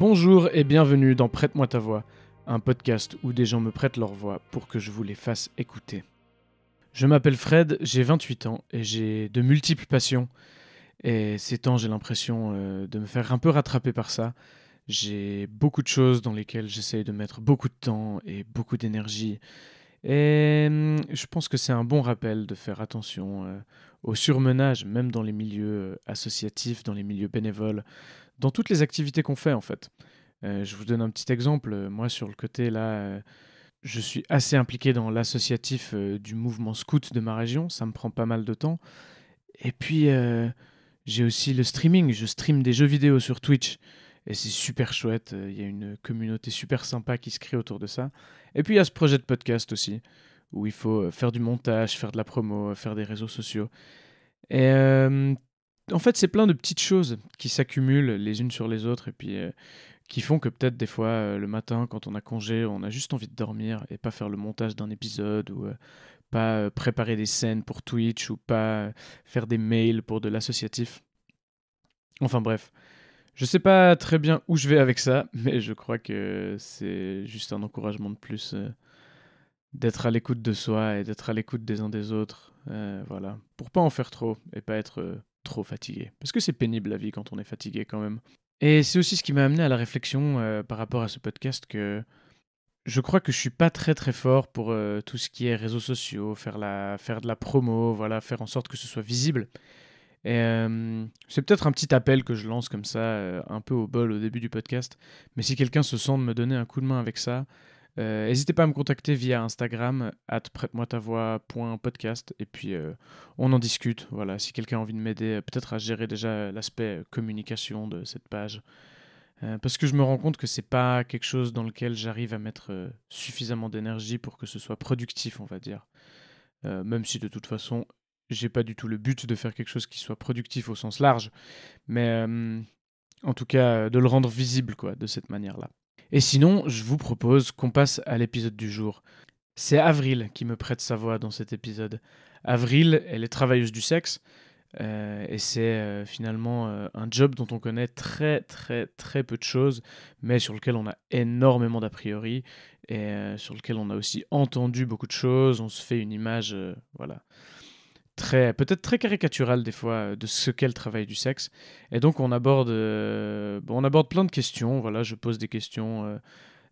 Bonjour et bienvenue dans Prête-moi ta voix, un podcast où des gens me prêtent leur voix pour que je vous les fasse écouter. Je m'appelle Fred, j'ai 28 ans et j'ai de multiples passions. Et ces temps, j'ai l'impression euh, de me faire un peu rattraper par ça. J'ai beaucoup de choses dans lesquelles j'essaye de mettre beaucoup de temps et beaucoup d'énergie. Et hum, je pense que c'est un bon rappel de faire attention euh, au surmenage, même dans les milieux euh, associatifs, dans les milieux bénévoles, dans toutes les activités qu'on fait en fait. Euh, je vous donne un petit exemple. Moi, sur le côté là, euh, je suis assez impliqué dans l'associatif euh, du mouvement scout de ma région. Ça me prend pas mal de temps. Et puis, j'ai aussi le streaming. Je stream des jeux vidéo sur Twitch. Et c'est super chouette. Il y a une communauté super sympa qui se crée autour de ça. Et puis, il y a ce projet de podcast aussi, où il faut faire du montage, faire de la promo, faire des réseaux sociaux. Et en fait, c'est plein de petites choses qui s'accumulent les unes sur les autres et puis euh, qui font que peut-être des fois, euh, le matin, quand on a congé, on a juste envie de dormir et pas faire le montage d'un épisode ou euh, pas préparer des scènes pour Twitch ou pas faire des mails pour de l'associatif. Enfin bref. Je sais pas très bien où je vais avec ça, mais je crois que c'est juste un encouragement de plus d'être à l'écoute de soi et d'être à l'écoute des uns des autres. voilà. Pour pas en faire trop et pas être trop fatigué. Parce que c'est pénible la vie quand on est fatigué quand même. Et c'est aussi ce qui m'a amené à la réflexion euh, par rapport à ce podcast que je crois que je suis pas très très fort pour euh, tout ce qui est réseaux sociaux, faire, la, faire de la promo, voilà, faire en sorte que ce soit visible. Et euh, c'est peut-être un petit appel que je lance comme ça, un peu au bol au début du podcast. Mais si quelqu'un se sent de me donner un coup de main avec ça, n'hésitez pas à me contacter via Instagram, at prête-moi et puis euh, on en discute. Voilà, si quelqu'un a envie de m'aider, euh, peut-être à gérer déjà l'aspect communication de cette page. parce que je me rends compte que c'est pas quelque chose dans lequel j'arrive à mettre suffisamment d'énergie pour que ce soit productif, on va dire. même si de toute façon, j'ai pas du tout le but de faire quelque chose qui soit productif au sens large, mais en tout cas de le rendre visible quoi, de cette manière-là. Et sinon, je vous propose qu'on passe à l'épisode du jour. C'est Avril qui me prête sa voix dans cet épisode. Avril, elle est travailleuse du sexe. Euh, et c'est euh, finalement euh, un job dont on connaît très très très peu de choses, mais sur lequel on a énormément d'a priori et sur lequel on a aussi entendu beaucoup de choses. On se fait une image, voilà, très peut-être très caricatural des fois euh, de ce qu'est le travail du sexe. Et donc on aborde, euh, on aborde plein de questions. Voilà, je pose des questions euh,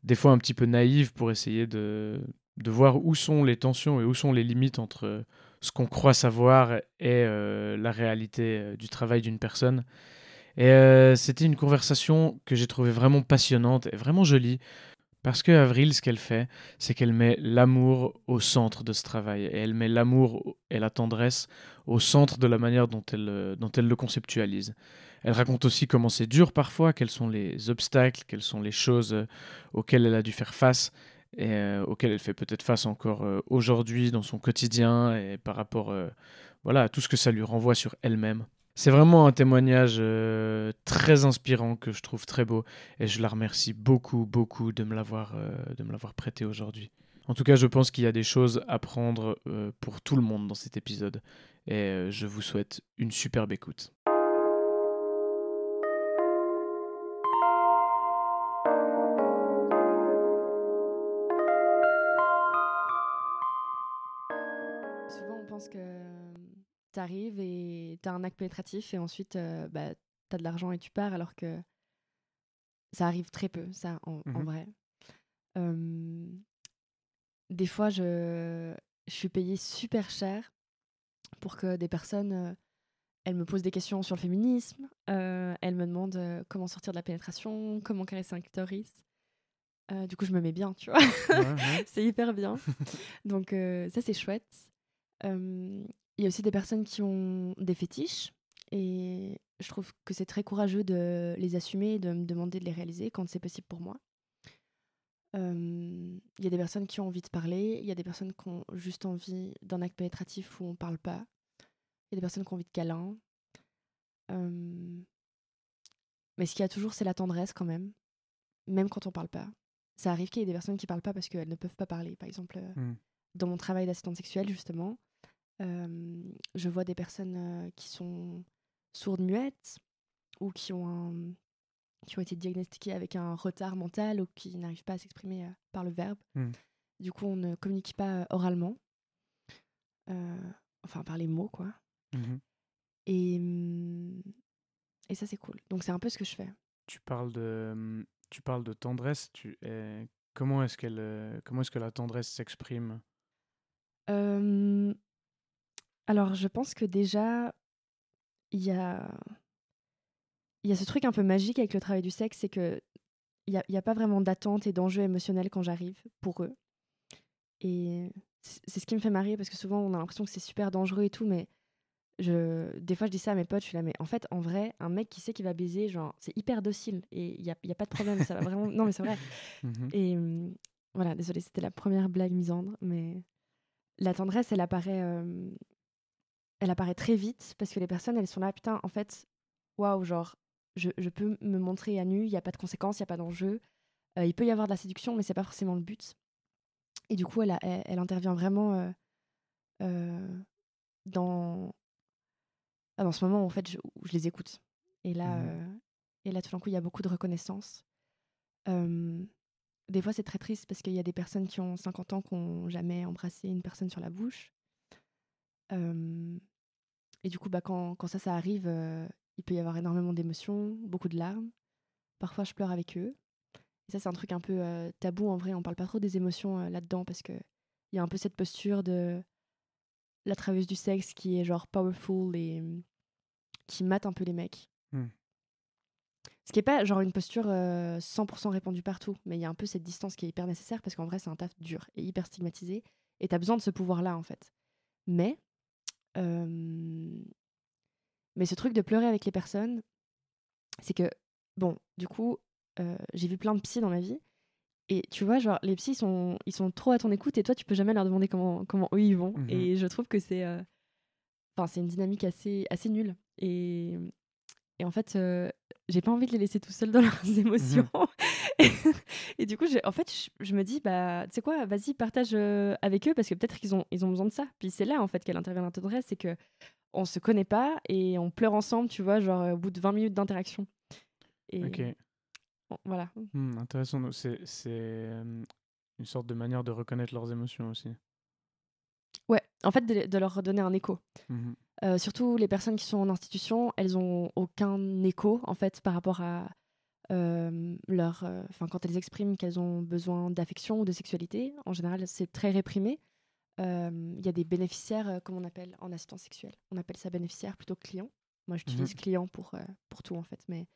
des fois un petit peu naïves pour essayer de, de voir où sont les tensions et où sont les limites entre ce qu'on croit savoir et la réalité du travail d'une personne. Et c'était une conversation que j'ai trouvée vraiment passionnante et vraiment jolie. Parce que Avril, ce qu'elle fait, c'est qu'elle met l'amour au centre de ce travail. Et elle met l'amour et la tendresse au centre de la manière dont elle, euh, dont elle le conceptualise. Elle raconte aussi comment c'est dur parfois, quels sont les obstacles, quelles sont les choses euh, auxquelles elle a dû faire face et euh, auxquelles elle fait peut-être face encore aujourd'hui dans son quotidien et par rapport voilà, à tout ce que ça lui renvoie sur elle-même. C'est vraiment un témoignage euh, très inspirant que je trouve très beau et je la remercie beaucoup, beaucoup de me l'avoir, euh, de me l'avoir prêté aujourd'hui. En tout cas, je pense qu'il y a des choses à prendre euh, pour tout le monde dans cet épisode et je vous souhaite une superbe écoute. T'arrives et t'as un acte pénétratif et ensuite euh, bah, t'as de l'argent et tu pars alors que ça arrive très peu, ça, en, mmh vrai. des fois, je je suis payée super cher pour que des personnes, euh, elles me posent des questions sur le féminisme, euh, elles me demandent euh, comment sortir de la pénétration, comment caresser un clitoris. Euh, du coup, je me mets bien, tu vois. Ouais, ouais. c'est hyper bien. Donc euh, ça, c'est chouette. Euh, Il y a aussi des personnes qui ont des fétiches et je trouve que c'est très courageux de les assumer et de me demander de les réaliser quand c'est possible pour moi. Euh, Il y a des personnes qui ont envie de parler, il y a des personnes qui ont juste envie d'un acte pénétratif où on parle pas, il y a des personnes qui ont envie de câlin. Euh, Mais ce qu'il y a toujours, c'est la tendresse quand même, même quand on parle pas. Ça arrive qu'il y ait des personnes qui parlent pas parce qu'elles ne peuvent pas parler. Par exemple, euh, Mm. dans mon travail d'assistante sexuelle, justement, je vois des personnes qui sont sourdes muettes ou qui ont, un- qui ont été diagnostiquées avec un retard mental ou qui n'arrivent pas à s'exprimer par le verbe. Mm. Du coup, on ne communique pas oralement, Euh, enfin par les mots, quoi. Mhm. Et, et ça, c'est cool. Donc, c'est un peu ce que je fais. Tu parles de, tu parles de tendresse. Tu, euh, comment est-ce qu'elle, comment est-ce que la tendresse s'exprime? Euh, alors, je pense que déjà, il y a, il y a ce truc un peu magique avec le travail du sexe, c'est que il n'y a, y a pas vraiment d'attente et d'enjeu émotionnel quand j'arrive pour eux. Et c'est ce qui me fait marrer parce que souvent on a l'impression que c'est super dangereux et tout, mais je, des fois je dis ça à mes potes, je suis là, mais en fait, en vrai, un mec qui sait qu'il va baiser, genre, c'est hyper docile et il n'y a, y a pas de problème, ça va vraiment. Non, mais c'est vrai. Mhm. Et hum, voilà, désolée, c'était la première blague misandre, mais la tendresse, elle apparaît, euh, elle apparaît très vite parce que les personnes, elles sont là, putain, en fait, waouh, genre, je, je peux me montrer à nu, il n'y a pas de conséquences, il n'y a pas d'enjeu. Euh, il peut y avoir de la séduction, mais c'est pas forcément le but. Et du coup, elle, a- elle, elle intervient vraiment euh, euh, dans, ah, dans ce moment où, en fait, je, où je les écoute. Et là, euh, et là, tout d'un coup, il y a beaucoup de reconnaissance. Des fois, c'est très triste parce qu'il y a des personnes qui ont 50 ans qui n'ont jamais embrassé une personne sur la bouche. Et du coup, bah, quand, quand ça, ça arrive, il peut y avoir énormément d'émotions, beaucoup de larmes. Parfois, je pleure avec eux. Et ça, c'est un truc un peu euh, tabou en vrai. On parle pas trop des émotions euh, là-dedans parce que il y a un peu cette posture de la travailleuse du sexe qui est genre powerful et qui mate un peu les mecs. Hmm. Ce qui est pas genre une posture euh, 100% répandue partout, mais il y a un peu cette distance qui est hyper nécessaire parce qu'en vrai, c'est un taf dur et hyper stigmatisé. Et t'as besoin de ce pouvoir-là, en fait. Mais, mais ce truc de pleurer avec les personnes, c'est que, bon, du coup, j'ai vu plein de psys dans ma vie. Et tu vois, genre, les psys, sont, ils sont trop à ton écoute et toi, tu peux jamais leur demander comment, comment eux, ils vont. Mhm. Et je trouve que c'est enfin, c'est une dynamique assez, assez nulle. Et, et en fait, euh, j'ai pas envie de les laisser tout seuls dans leurs émotions. et, et du coup, j'ai- en fait, je, je me dis, bah, tu sais quoi, vas-y, partage euh, avec eux parce que peut-être qu'ils ont, ils ont besoin de ça. Puis c'est là, en fait, qu'elle intervient la tendresse, c'est que on se connaît pas et on pleure ensemble, tu vois, genre au bout de 20 minutes d'interaction. Et Ok. bon, voilà. Hmm, intéressant. C'est, c'est une sorte de manière de reconnaître leurs émotions aussi. Ouais, en fait, de, de leur redonner un écho. Mhm. Euh, surtout les personnes qui sont en institution, elles ont aucun écho en fait par rapport à leur, euh, quand elles expriment qu'elles ont besoin d'affection ou de sexualité. En général, c'est très réprimé. Euh, Il y a des bénéficiaires, euh, comme on appelle en assistance sexuelle. On appelle ça bénéficiaire plutôt que client. Moi, j'utilise client pour euh, pour tout en fait, mais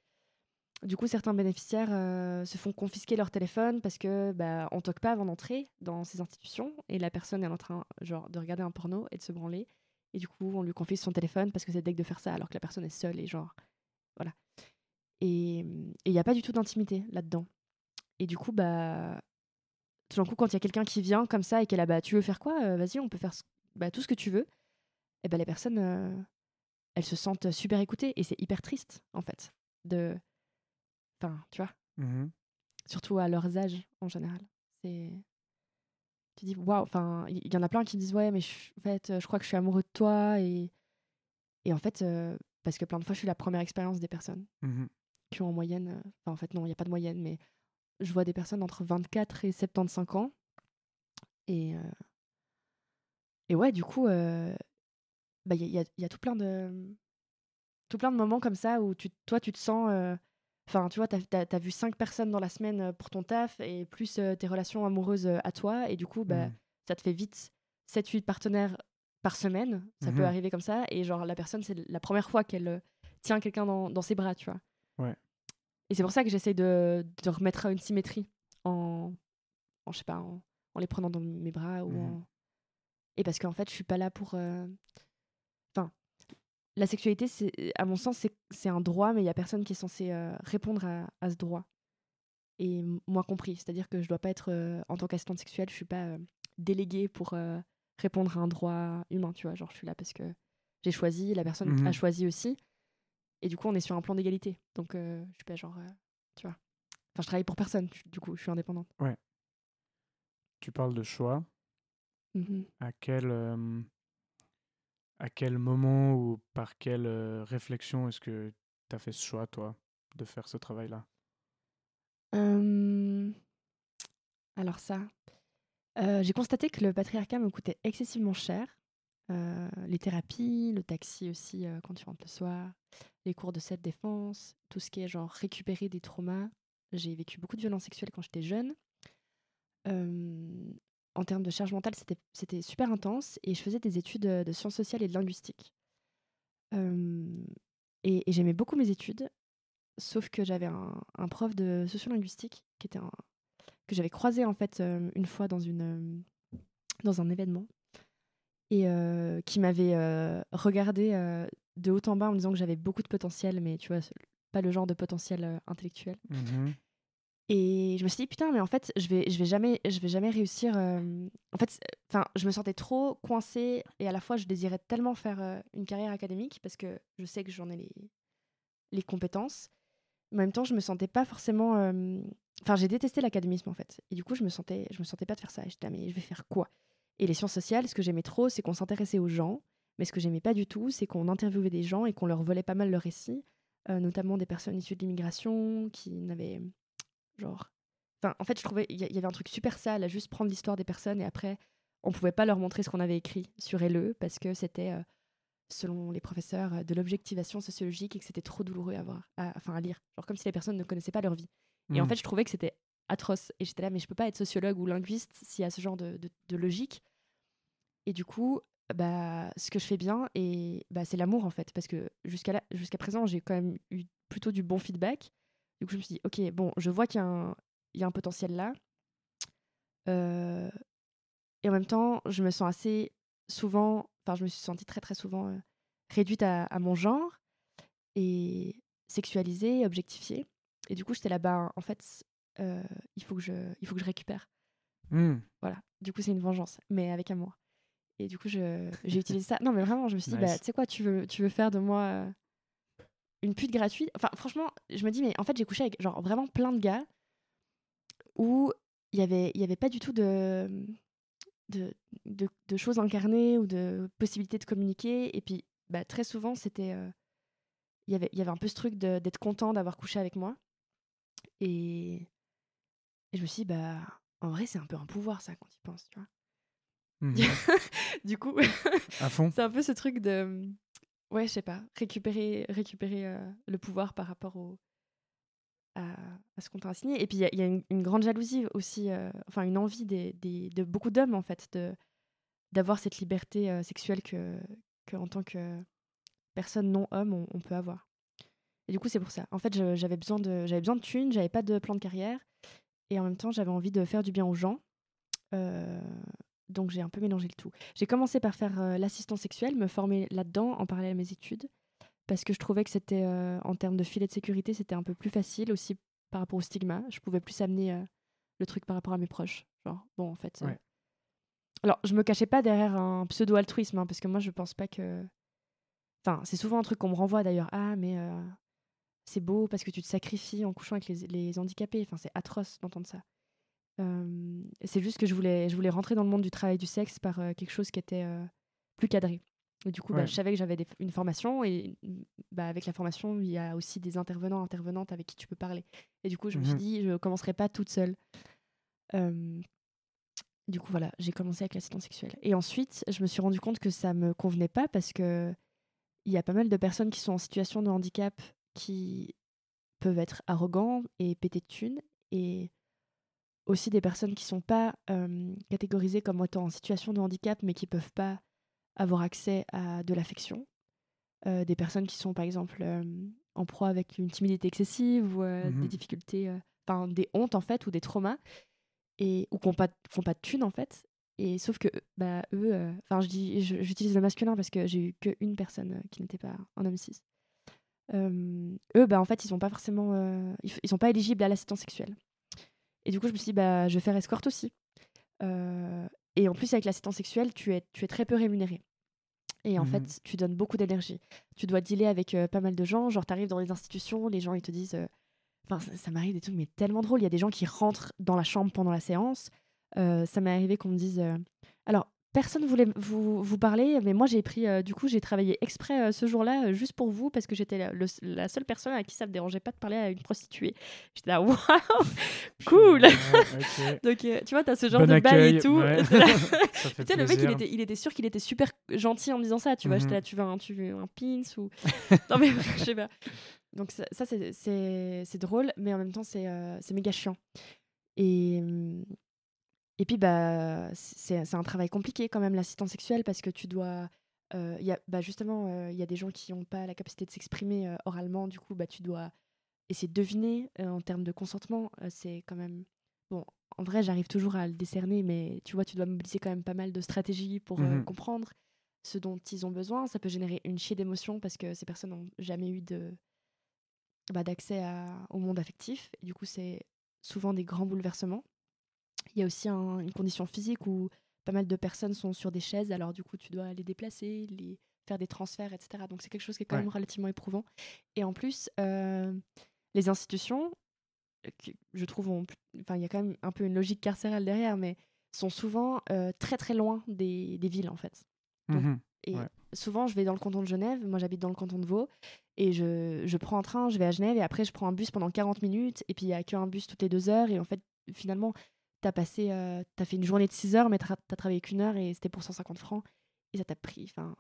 du coup, certains bénéficiaires euh, se font confisquer leur téléphone parce que bah, on toque pas avant d'entrer dans ces institutions et la personne est en train genre de regarder un porno et de se branler et du coup on lui confisque son téléphone parce que c'est deg de faire ça alors que la personne est seule et genre voilà et il n'y a pas du tout d'intimité là-dedans et du coup bah tout d'un coup quand il y a quelqu'un qui vient comme ça et qu'elle a bah tu veux faire quoi? Euh, vas-y on peut faire bah, tout ce que tu veux et bah les personnes euh, elles se sentent super écoutées et c'est hyper triste en fait de enfin tu vois? Mhm. surtout à leurs âges en général. C'est tu dis waouh, enfin il y, en a plein qui disent ouais mais je, en fait je crois que je suis amoureux de toi et et en fait euh, parce que plein de fois je suis la première expérience des personnes Mhm. Qui ont en moyenne euh, enfin en fait non, il y a pas de moyenne mais je vois des personnes entre 24 et 75 ans et euh, et ouais du coup euh, bah il y, a- il y a, y a tout plein de tout plein de moments comme ça où tu, toi tu te sens euh, Enfin, tu vois, t'as as, vu cinq personnes dans la semaine pour ton taf et plus tes relations amoureuses à toi. Et du coup, bah, Mhm. ça te fait vite 7-8 partenaires par semaine. Ça peut Mhm. arriver comme ça. Et genre, la personne, c'est la première fois qu'elle tient quelqu'un dans, dans ses bras, tu vois. Ouais. Et c'est pour ça que j'essaye de, de remettre une symétrie en, en je sais pas, en, en les prenant dans mes bras ou en... Et parce qu'en fait, je suis pas là pour. euh, Enfin, la sexualité, c'est, à mon sens, c'est, un droit, mais il y a personne qui est censé euh, répondre à, à ce droit. Et moi compris. C'est-à-dire que je dois pas être, euh, en tant qu'assistante sexuelle, je suis pas déléguée pour répondre à un droit humain, tu vois. Genre, je suis là parce que j'ai choisi, la personne Mhm. a choisi aussi. Et du coup, on est sur un plan d'égalité. Donc, euh, je suis pas genre. euh, tu vois. Enfin, je travaille pour personne, du coup, je suis indépendante. Tu parles de choix. Mhm. À quel, euh, à quel moment ou par quelle euh, réflexion est-ce que tu as fait ce choix, toi, de faire ce travail-là? Alors ça, j'ai constaté que le patriarcat me coûtait excessivement cher. Les thérapies, le taxi aussi quand tu rentres le soir, les cours de cette défense, tout ce qui est genre récupérer des traumas. J'ai vécu beaucoup de violences sexuelles quand j'étais jeune. En termes de charge mentale, c'était- super intense et je faisais des études euh, de sciences sociales et de linguistique. Et j'aimais beaucoup mes études, sauf que j'avais un, prof de sociolinguistique qui était que j'avais croisé en fait une fois dans une dans un événement et qui m'avait regardé de haut en bas en me disant que j'avais beaucoup de potentiel mais tu vois pas le genre de potentiel euh, intellectuel. Mhm. et je me suis dit putain mais en fait je vais je vais jamais je vais jamais réussir euh, en fait enfin je me sentais trop coincée et à la fois je désirais tellement faire euh, une carrière académique parce que je sais que j'en ai les les compétences. En même temps je me sentais pas forcément enfin j'ai détesté l'académisme en fait. Et du coup je me sentais je me sentais pas de faire ça. J'étais là mais je vais faire quoi? Et les sciences sociales ce que j'aimais trop c'est qu'on s'intéressait aux gens mais ce que j'aimais pas du tout c'est qu'on interviewait des gens et qu'on leur volait pas mal leurs récits euh, notamment des personnes issues de l'immigration qui n'avaient genre enfin en fait je trouvais il y, y avait un truc super sale à juste prendre l'histoire des personnes et après on pouvait pas leur montrer ce qu'on avait écrit sur LE parce que c'était euh, selon les professeurs euh, de l'objectivation sociologique et que c'était trop douloureux à voir à, enfin à lire. Genre comme si les personnes ne connaissaient pas leur vie. Et en Mhm. fait je trouvais que c'était atroce et j'étais là mais je peux pas être sociologue ou linguiste s'il y a ce genre de, de- de logique. Et du coup bah ce que je fais bien et bah c'est l'amour en fait. Parce que jusqu'à là jusqu'à présent j'ai quand même eu plutôt du bon feedback. Du coup je me suis dit ok bon je vois qu'il y a un il y a un potentiel là. Euh, et en même temps je me sens assez souvent enfin je me suis sentie très très souvent euh, réduite à, à mon genre et sexualisée objectifiée. Et du coup j'étais là-bas en fait euh, il faut que je il faut que je récupère. Mhm. voilà. Du coup c'est une vengeance mais avec amour et du coup j'ai utilisé ça. Non mais vraiment je me suis dit bah tu sais quoi tu veux tu veux faire de moi euh, une pute gratuite? Enfin franchement je me dis mais en fait j'ai couché avec genre vraiment plein de gars où il y avait y avait pas du tout de de, de, de choses incarnées ou de possibilités de communiquer. Et puis bah, très souvent c'était euh, il y avait il y avait un peu ce truc d'être content d'avoir couché avec moi. Et, et je me suis dit bah en vrai c'est un peu un pouvoir ça quand tu penses tu vois. Mhm. du coup c'est un peu ce truc de ouais je sais pas récupérer récupérer euh, le pouvoir par rapport au à, à ce qu'on t'a assigné et puis il y a, il y a une, une grande jalousie aussi euh, enfin une envie des, des- de beaucoup d'hommes en fait de d'avoir cette liberté euh, sexuelle que, que en tant que personne non homme on, on peut avoir. Et du coup c'est pour ça. En fait j'avais besoin de j'avais besoin de thunes j'avais pas de plan de carrière. Et en même temps j'avais envie de faire du bien aux gens. Euh, donc j'ai un peu mélangé le tout j'ai commencé par faire euh, l'assistant sexuel, me former là-dedans en parallèle à mes études, parce que je trouvais que c'était, euh, en termes de filet de sécurité, c'était un peu plus facile aussi par rapport au stigma. Je pouvais plus amener euh, le truc par rapport à mes proches. Genre, bon, en fait. euh, Ouais. Alors, je me cachais pas derrière un pseudo-altruisme, hein, parce que moi, je pense pas que. Enfin, c'est souvent un truc qu'on me renvoie d'ailleurs. Ah, mais c'est beau parce que tu te sacrifies en couchant avec les, les handicapés. Enfin, c'est atroce d'entendre ça. Euh, c'est juste que je voulais, je voulais rentrer dans le monde du travail du sexe par euh, quelque chose qui était euh, plus cadré. Et du coup, bah, je savais que j'avais une formation et bah, avec la formation, il y a aussi des intervenants, intervenantes avec qui tu peux parler. Et du coup, je me suis Mhm. dit, je commencerai pas toute seule. Du coup, voilà, j'ai commencé avec l'assistance sexuelle. Et ensuite, je me suis rendu compte que ça me convenait pas parce que il y a pas mal de personnes qui sont en situation de handicap qui peuvent être arrogants et péter de thunes. Et aussi des personnes qui sont pas catégorisées comme étant en situation de handicap, mais qui peuvent pas avoir accès à de l'affection. des personnes qui sont, par exemple, en proie avec une timidité excessive ou des Mmh difficultés, enfin des hontes en fait, ou des traumas, et, ou qui n'ont pas, font pas de thunes en fait. Et sauf que bah, eux, enfin je dis, j'utilise le masculin parce que j'ai eu qu'une personne qui n'était pas un homme cis. eux, bah, en fait, ils sont pas forcément, ils, sont pas éligibles à l'assistance sexuelle. Et du coup, je me suis dit, bah, je vais faire escorte aussi. et en plus, avec l'assistance sexuelle, tu es, tu es très peu rémunéré. Et en Mmh fait, tu donnes beaucoup d'énergie. Tu dois dealer avec pas mal de gens. Genre, tu arrives dans les institutions, les gens, ils te disent. Enfin, ça, m'arrive des trucs, mais tellement drôle. Il y a des gens qui rentrent dans la chambre pendant la séance. ça m'est arrivé qu'on me dise. Alors, personne voulait vous, vous parler, mais moi j'ai pris, euh, du coup, j'ai travaillé exprès euh, ce jour-là euh, juste pour vous parce que j'étais la, seule personne à qui ça me dérangeait pas de parler à une prostituée. J'étais là, waouh, cool! Donc, tu vois, tu as ce genre de bail et tout. tu sais, le mec, il était, il était sûr qu'il était super gentil en me disant ça, tu vois. J'étais là, tu veux un, tu veux un pins ou. non, mais je sais pas. Donc, ça, ça c'est drôle, mais en même temps, c'est méga chiant. Et, mmh, et puis, bah, c'est un travail compliqué quand même, l'assistance sexuelle, parce que tu dois. Euh, y a, bah, justement, il y a des gens qui n'ont pas la capacité de s'exprimer oralement, du coup, bah, tu dois essayer de deviner en termes de consentement. c'est quand même. Bon, en vrai, j'arrive toujours à le décerner, mais tu vois, tu dois mobiliser quand même pas mal de stratégies pour mmh comprendre ce dont ils ont besoin. Ça peut générer une chier d'émotions parce que ces personnes n'ont jamais eu de bah, d'accès au monde affectif. Et du coup, c'est souvent des grands bouleversements. Il y a aussi une condition physique où pas mal de personnes sont sur des chaises, alors du coup tu dois les déplacer, les faire des transferts, etc. Donc c'est quelque chose qui est quand même relativement éprouvant. Et en plus, euh, les institutions, je trouve, enfin il y a quand même un peu une logique carcérale derrière, mais sont souvent euh, très très loin des, des, villes en fait. Mmh et souvent je vais dans le canton de Genève, moi j'habite dans le canton de Vaud, et je, je, prends un train, je vais à Genève, et après je prends un bus pendant 40 minutes, et puis il n'y a qu'un bus toutes les deux heures, et en fait finalement t'as passé, euh, as fait une journée de 6 heures, mais t'as as travaillé qu'une heure et c'était pour 150 francs. Et ça t'a pris enfin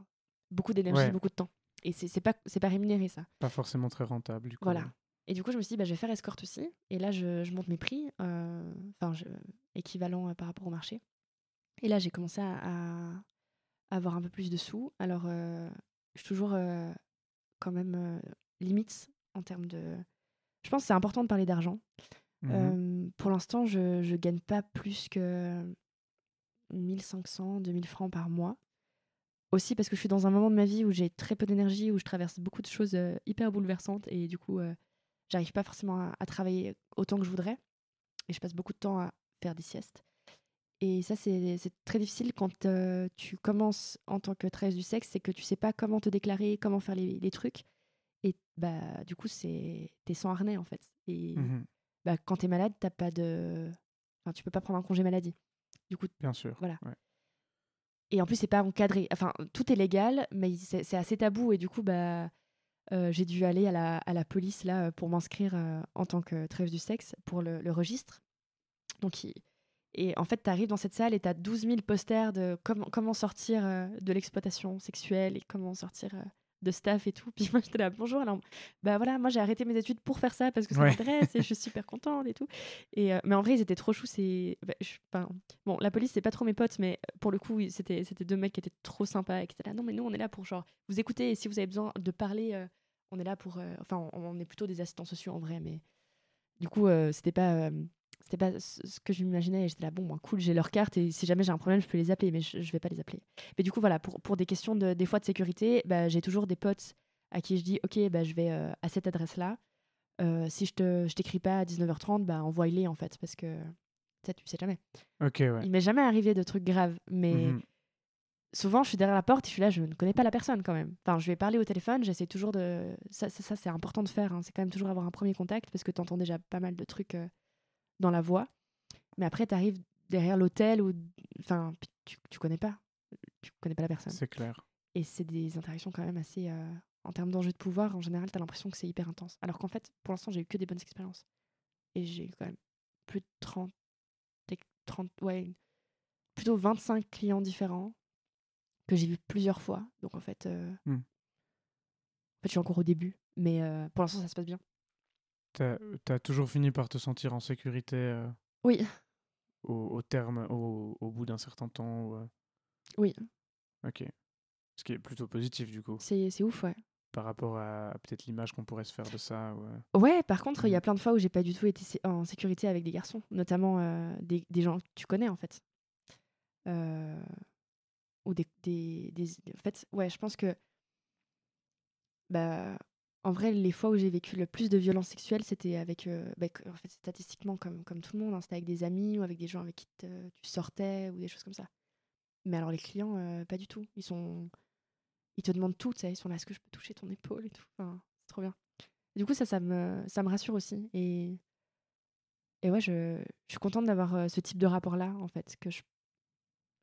beaucoup d'énergie, beaucoup de temps. Et c'est pas, pas rémunéré, ça. Pas forcément très rentable, du coup. Voilà. Et du coup, je me suis dit, bah, je vais faire escorte aussi. Et là, je, je monte mes prix, euh, enfin, équivalent euh, par rapport au marché. Et là, j'ai commencé à, avoir un peu plus de sous. Alors, je suis toujours quand même limite en termes de. Je pense que c'est important de parler d'argent. Mmh pour l'instant, je ne gagne pas plus que 1500, 2000 francs par mois. Aussi parce que je suis dans un moment de ma vie où j'ai très peu d'énergie, où je traverse beaucoup de choses hyper bouleversantes et du coup, j'arrive pas forcément à, travailler autant que je voudrais. Et je passe beaucoup de temps à faire des siestes. Et ça, c'est très difficile quand tu commences en tant que travailleuse du sexe, c'est que tu sais pas comment te déclarer, comment faire les, les trucs. Et bah, du coup, t'es sans harnais en fait. Et mmh bah, quand tu es malade, t'as pas de... Enfin, tu peux pas prendre un congé maladie. Du coup, Bien sûr. Voilà. Et en plus, c'est pas encadré. Enfin, tout est légal, mais c'est assez tabou. Et du coup, bah, euh, j'ai dû aller à la, à la, police là pour m'inscrire euh, en tant que trêve du sexe pour le, le registre. Donc, et en fait, tu arrives dans cette salle et tu as 12 000 posters de comment, comment sortir euh, de l'exploitation sexuelle et comment sortir de staff et tout. Puis moi, j'étais là, bonjour. Alors, bah voilà, moi, j'ai arrêté mes études pour faire ça parce que ça m'intéresse et je suis super contente et tout. Et, euh, mais en vrai, ils étaient trop chou C'est, bah, bon, la police, c'est pas trop mes potes, mais pour le coup, c'était, c'était deux mecs qui étaient trop sympas et qui étaient là, non, mais nous, on est là pour genre vous écouter et si vous avez besoin de parler, euh, on est là pour. Euh, enfin, on, est plutôt des assistants sociaux en vrai, mais du coup, c'était pas c'était pas ce que je m'imaginais. J'étais là, bon, cool, j'ai leur carte et si jamais j'ai un problème, je peux les appeler, mais je, je vais pas les appeler. Mais du coup, voilà, pour, pour des questions de, des fois de sécurité, bah, j'ai toujours des potes à qui je dis, ok, bah, je vais euh, à cette adresse-là. Euh, si je te je t'écris pas à 19h30, bah, envoie-les en fait, parce que ça, tu sais jamais. Ok, ouais. Il m'est jamais arrivé de trucs graves, mais mmh souvent, je suis derrière la porte et je suis là, je ne connais pas la personne quand même. Enfin, je vais parler au téléphone, j'essaie toujours de. Ça, ça, ça c'est important de faire, hein. c'est quand même toujours avoir un premier contact parce que tu entends déjà pas mal de trucs. Euh, dans la voie. Mais après, tu arrives derrière l'hôtel ou. Enfin, tu, tu connais pas. Tu connais pas la personne. C'est clair. Et c'est des interactions quand même assez. Euh, en termes d'enjeu de pouvoir, en général, tu as l'impression que c'est hyper intense. Alors qu'en fait, pour l'instant, j'ai eu que des bonnes expériences. Et j'ai eu quand même plus de 30. 30 ouais, plutôt 25 clients différents que j'ai vus plusieurs fois. Donc en fait. Euh. En fait, je suis encore au début. Mais euh, pour l'instant, ça se passe bien. T'as as toujours fini par te sentir en sécurité euh, Oui. au, au terme, au, au bout d'un certain temps ou, euh, Oui, Ok. Ce qui est plutôt positif du coup, c'est ouf, ouais. par rapport à, à peut-être l'image qu'on pourrait se faire de ça. ou, euh, Ouais, par contre, il y a plein de fois où j'ai pas du tout été en sécurité avec des garçons, notamment euh, des, des gens que tu connais en fait. Ou des, des, des- En fait, ouais, je pense que. Bah, en vrai, les fois où j'ai vécu le plus de violences sexuelles, c'était avec. euh, bah, en fait, statistiquement, comme, comme tout le monde, hein, c'était avec des amis ou avec des gens avec qui tu sortais ou des choses comme ça. Mais alors, les clients, euh, pas du tout. Ils sont. Ils te demandent tout. Ils sont là, est-ce que je peux toucher ton épaule et tout. C'est trop bien. Du coup, ça, ça me, ça me rassure aussi. Et, et ouais, je, je suis contente d'avoir euh, ce type de rapport-là, en fait, que je,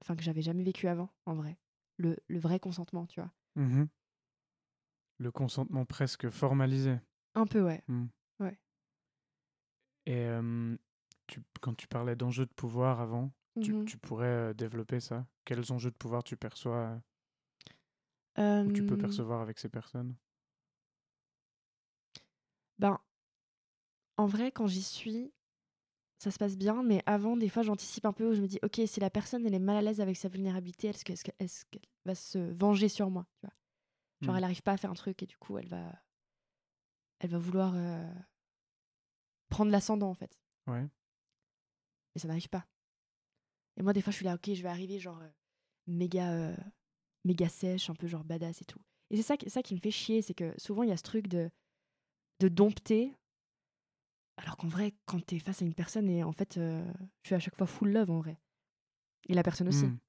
enfin, que j'avais jamais vécu avant, en vrai. Le, le vrai consentement, tu vois. mhm. Le consentement presque formalisé. Un peu, ouais. Et euh, tu, quand tu parlais d'enjeux de pouvoir avant, tu, Mhm. tu pourrais développer ça? Quels enjeux de pouvoir tu perçois euh, ou tu peux percevoir avec ces personnes? Ben, en vrai, quand j'y suis, ça se passe bien, mais avant, des fois, j'anticipe un peu où je me dis, ok, si la personne, elle est mal à l'aise avec sa vulnérabilité, est-ce que- est-ce que- est-ce qu'elle va se venger sur moi, tu vois? Genre, Mm. elle n'arrive pas à faire un truc et du coup, elle va, elle va vouloir euh, prendre l'ascendant, en fait. Ouais. Et ça n'arrive pas. Et moi, des fois, je suis là, ok, je vais arriver, genre, euh, méga, euh, méga sèche, un peu genre badass et tout. Et c'est ça, qui- ça qui me fait chier, c'est que souvent, il y a ce truc de, de dompter. Alors qu'en vrai, quand t'es face à une personne, et en fait, je suis à chaque fois full love, en vrai. Et la personne aussi. Mm.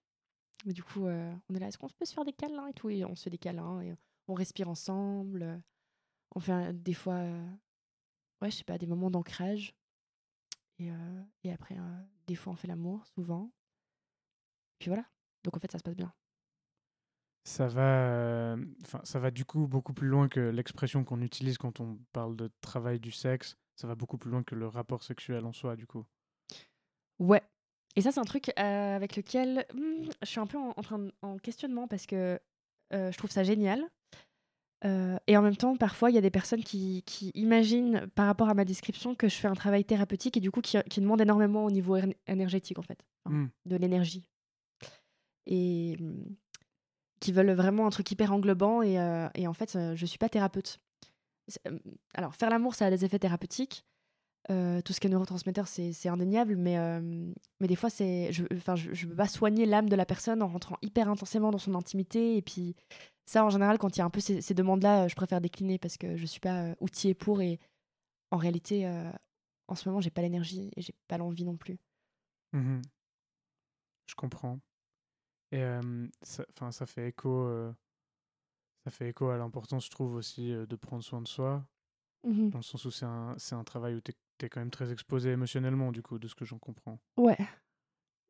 Mais du coup, euh, on est là, est-ce qu'on peut se faire des câlins et tout? Et on se fait des câlins, et on respire ensemble. euh, On fait des fois, euh, ouais, je sais pas, des moments d'ancrage. Et, euh, et après, des fois, on fait l'amour, souvent. Puis voilà. Donc en fait, ça se passe bien. Ça va, enfin, ça va du coup beaucoup plus loin que l'expression qu'on utilise quand on parle de travail du sexe. Ça va beaucoup plus loin que le rapport sexuel en soi, du coup. Ouais. Et ça, c'est un truc euh, avec lequel hmm, je suis un peu en, en train de- en questionnement parce que euh, je trouve ça génial. Euh, et en même temps, parfois, il y a des personnes qui, qui imaginent par rapport à ma description que je fais un travail thérapeutique et du coup qui, qui demande énormément au niveau éner- énergétique, en fait, Enfin, Mm. de l'énergie. Et hmm, qui veulent vraiment un truc hyper englobant. Et, et en fait, je suis pas thérapeute. Euh, Alors, faire l'amour, ça a des effets thérapeutiques. Euh, tout ce qui est neurotransmetteur, c'est indéniable, mais, euh, mais des fois, c'est, je, enfin, je, je peux pas soigner l'âme de la personne en rentrant hyper intensément dans son intimité. Et puis, ça, en général, quand il y a un peu ces, ces demandes-là, je préfère décliner parce que je suis pas euh, outillée pour. Et en réalité, euh, en ce moment, j'ai pas l'énergie et j'ai pas l'envie non plus. Mhm. Je comprends. Et ça, ça fait écho, ça fait écho à l'importance, je trouve aussi, de prendre soin de soi, Mhm. dans le sens où c'est un, c'est un travail où tu es, quand même très exposé émotionnellement, du coup, de ce que j'en comprends. Ouais.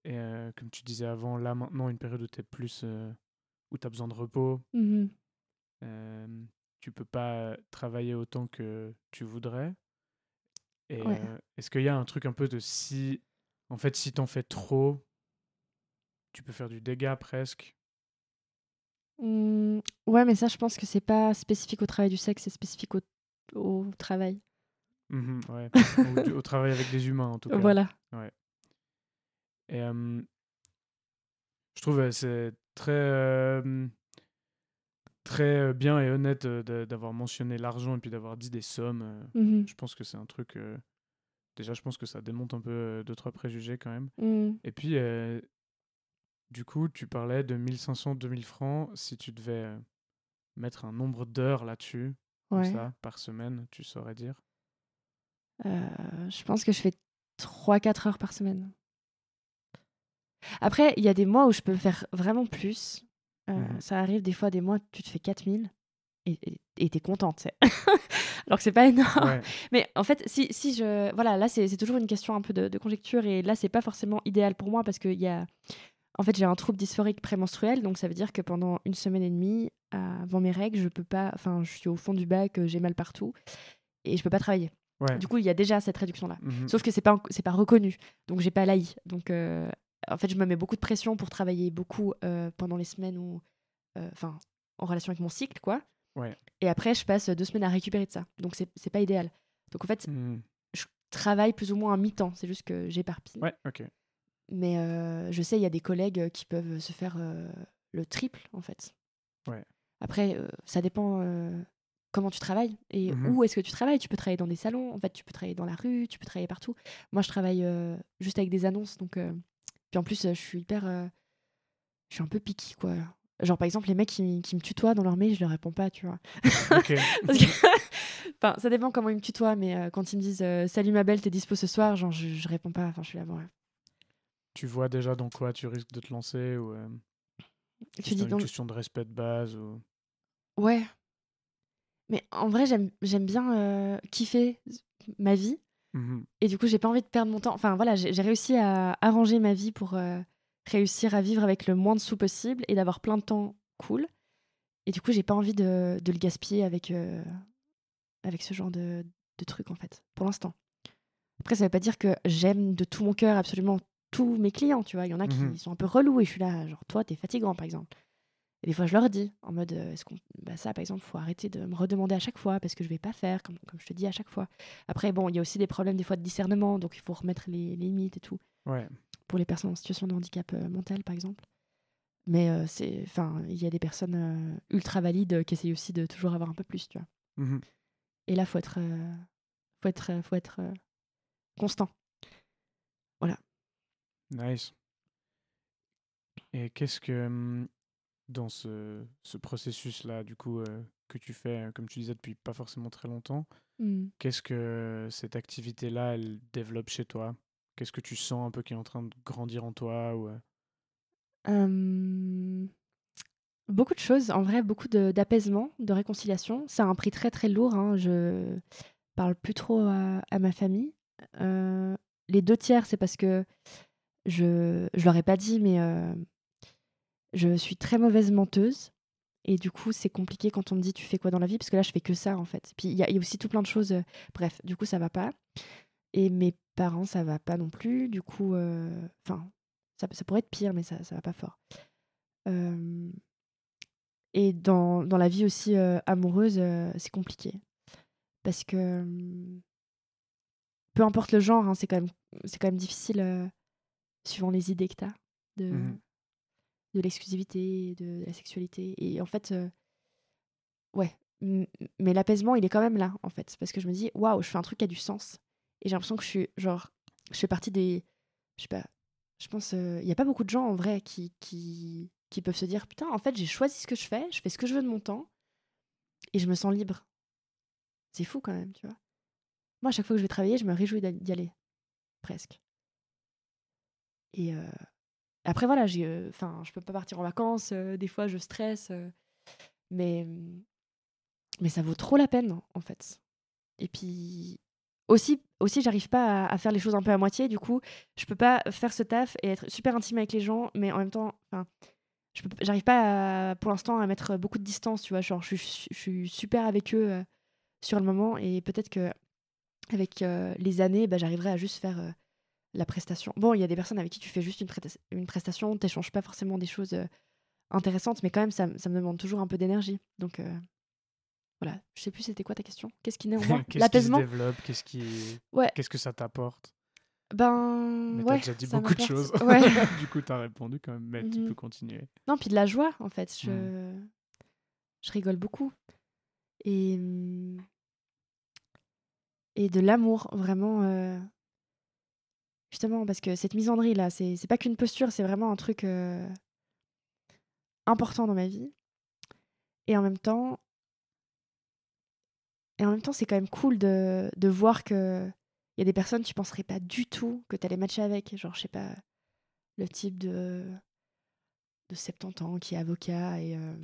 Et euh, comme tu disais avant, là maintenant, une période où tu es plus, euh, où tu as besoin de repos, euh, tu peux pas travailler autant que tu voudrais. Et Ouais. euh, est-ce qu'il y a un truc un peu de si, en fait, si t'en fais trop, tu peux faire du dégât presque? Mm, ouais, mais ça, je pense que c'est pas spécifique au travail du sexe, c'est spécifique au, au travail. Mhm, ouais. Au travail avec des humains, en tout cas. Voilà. Et euh, je trouve euh, c'est très, euh, très bien et honnête d'avoir mentionné l'argent et puis d'avoir dit des sommes. Mhm. Je pense que c'est un truc. euh, déjà, je pense que ça démonte un peu deux, trois préjugés quand même. Mm. Et puis, du coup, tu parlais de 1500, 2000 francs. Si tu devais mettre un nombre d'heures là-dessus, comme Ouais. ça, par semaine, tu saurais dire? Euh, je pense que je fais 3-4 heures par semaine. Après, il y a des mois où je peux faire vraiment plus. Euh. Ça arrive des fois, des mois, tu te fais 4000 et t'es contente. Alors que c'est pas énorme. Ouais. Mais en fait, si, si je. Voilà, là, c'est toujours une question un peu de, de conjecture. Et là, c'est pas forcément idéal pour moi parce qu'il y a. En fait, j'ai un trouble dysphorique prémenstruel. Donc, ça veut dire que pendant une semaine et demie, avant mes règles, je peux pas. Enfin, je suis au fond du bac, euh, j'ai mal partout. Et je peux pas travailler. Ouais. Du coup, il y a déjà cette réduction-là. Mhm. Sauf que c'est pas c'est pas reconnu, donc j'ai pas l'AI. Donc euh, en fait, je me mets beaucoup de pression pour travailler beaucoup euh, pendant les semaines où, euh, enfin, en relation avec mon cycle, quoi. Ouais. Et après, je passe deux semaines à récupérer de ça. Donc c'est pas idéal. Donc en fait, Mhm. je travaille plus ou moins à mi-temps. C'est juste que j'éparpille. Ouais, ok. Mais euh, je sais, il y a des collègues qui peuvent se faire euh, le triple, en fait. Ouais. Après, euh, ça dépend comment tu travailles et Mhm. où est-ce que tu travailles. Tu peux travailler dans des salons, en fait, tu peux travailler dans la rue, tu peux travailler partout. Moi, je travaille euh, juste avec des annonces, donc. euh, Puis en plus, euh, je suis hyper. euh, Je suis un peu picky, quoi. Genre, par exemple, les mecs qui, qui me tutoient dans leur mail, je leur réponds pas, tu vois. Ok. Parce que- enfin, ça dépend comment ils me tutoient, mais quand ils me disent Salut ma belle, t'es dispo ce soir, genre, je, je réponds pas. Enfin, je suis là, bon, ouais. tu vois déjà dans quoi tu risques de te lancer ou Tu c'est dis une donc. question de respect de base ou... Ouais. Mais en vrai, j'aime bien euh, kiffer ma vie. Mhm. Et du coup, j'ai pas envie de perdre mon temps. Enfin, voilà, j'ai réussi à arranger ma vie pour euh, réussir à vivre avec le moins de sous possible et d'avoir plein de temps cool. Et du coup, j'ai pas envie de, de le gaspiller avec, euh, avec ce genre de, de trucs, en fait, pour l'instant. Après, ça veut pas dire que j'aime de tout mon cœur absolument tous mes clients, tu vois. Il y en a Mhm. qui sont un peu relous et je suis là, genre, toi, t'es fatigant, par exemple. Et des fois, je leur dis, en mode, euh, est-ce qu'on... Bah, ça, par exemple, faut arrêter de me redemander à chaque fois parce que je vais pas faire, comme, comme je te dis à chaque fois. Après, bon, il y a aussi des problèmes des fois de discernement, donc il faut remettre les, les limites et tout, Ouais. pour les personnes en situation de handicap euh, mental, par exemple. Mais euh, c'est, enfin, il y a des personnes euh, ultra valides qui essayent aussi de toujours avoir un peu plus, tu vois. Mhm. Et là, faut être, faut être, faut être constant. Nice. Et qu'est-ce que hum, dans ce, ce processus-là, du coup, euh, que tu fais, euh, comme tu disais, depuis pas forcément très longtemps, qu'est-ce que cette activité-là, elle développe chez toi? Qu'est-ce que tu sens un peu qui est en train de grandir en toi ou, euh, beaucoup de choses, en vrai, beaucoup d'apaisement, de, réconciliation. C'est un prix très très lourd. hein. Je parle plus trop à, à ma famille. Euh, les deux tiers, c'est parce que je je leur ai pas dit, mais euh, je suis très mauvaise menteuse. Et du coup, c'est compliqué quand on me dit tu fais quoi dans la vie, parce que là, je fais que ça en fait. Puis il y, a aussi tout plein de choses. bref, du coup, ça va pas. Et mes parents, ça va pas non plus. Du coup, enfin, ça, pourrait être pire, mais ça, ça va pas fort. Et dans, la vie aussi amoureuse, c'est compliqué. Parce que hum, peu importe le genre, hein, c'est quand, même- difficile, suivant les idées que tu as de, Mhm. De l'exclusivité, de la sexualité. Et en fait, euh, ouais. Mais l'apaisement, il est quand même là, en fait. Parce que je me dis, waouh, je fais un truc qui a du sens. Et j'ai l'impression que je suis, genre, je fais partie des. Je sais pas. Je pense, il n'y a pas beaucoup de gens en vrai qui, qui, qui peuvent se dire, putain, en fait, j'ai choisi ce que je fais, je fais ce que je veux de mon temps, et je me sens libre. C'est fou quand même, tu vois. Moi, à chaque fois que je vais travailler, je me réjouis d'y aller. Presque. Et euh, après, voilà, j'ai, euh, enfin, je peux pas partir en vacances, euh, des fois je stresse, euh, mais, mais ça vaut trop la peine, en fait. Et puis, aussi, aussi j'arrive pas à, faire les choses un peu à moitié, du coup, je peux pas faire ce taf et être super intime avec les gens, mais en même temps, enfin, je j'arrive pas pour l'instant à mettre beaucoup de distance, tu vois, genre, je, suis- je suis super avec eux sur le moment, et peut-être que avec les années, bah, j'arriverai à juste faire la prestation. Bon, il y a des personnes avec qui tu fais juste une, une prestation, t'échanges pas forcément des choses euh, intéressantes, mais quand même, ça, ça me demande toujours un peu d'énergie. Donc, euh, voilà. Je sais plus c'était quoi ta question. Qu'est-ce qui naît en moi? Qu'est-ce qui se L'apaisement développe? Qu'est-ce qui... Ouais. Qu'est-ce que ça t'apporte? Ben, Mais ouais. t'as déjà dit beaucoup de choses. Ouais. du coup, t'as répondu quand même, mais tu Mhm. peux continuer. Non, puis de la joie, en fait. Je, Mm. je rigole beaucoup. Et, hum, et de l'amour, vraiment. euh, Justement, parce que cette misandrie là, c'est pas qu'une posture, c'est vraiment un truc euh, important dans ma vie. Et en même temps, et en même temps, c'est quand même cool de, voir que il y a des personnes tu penserais pas du tout que t'allais matcher avec, genre je sais pas le type de de 70 ans qui est avocat et euh,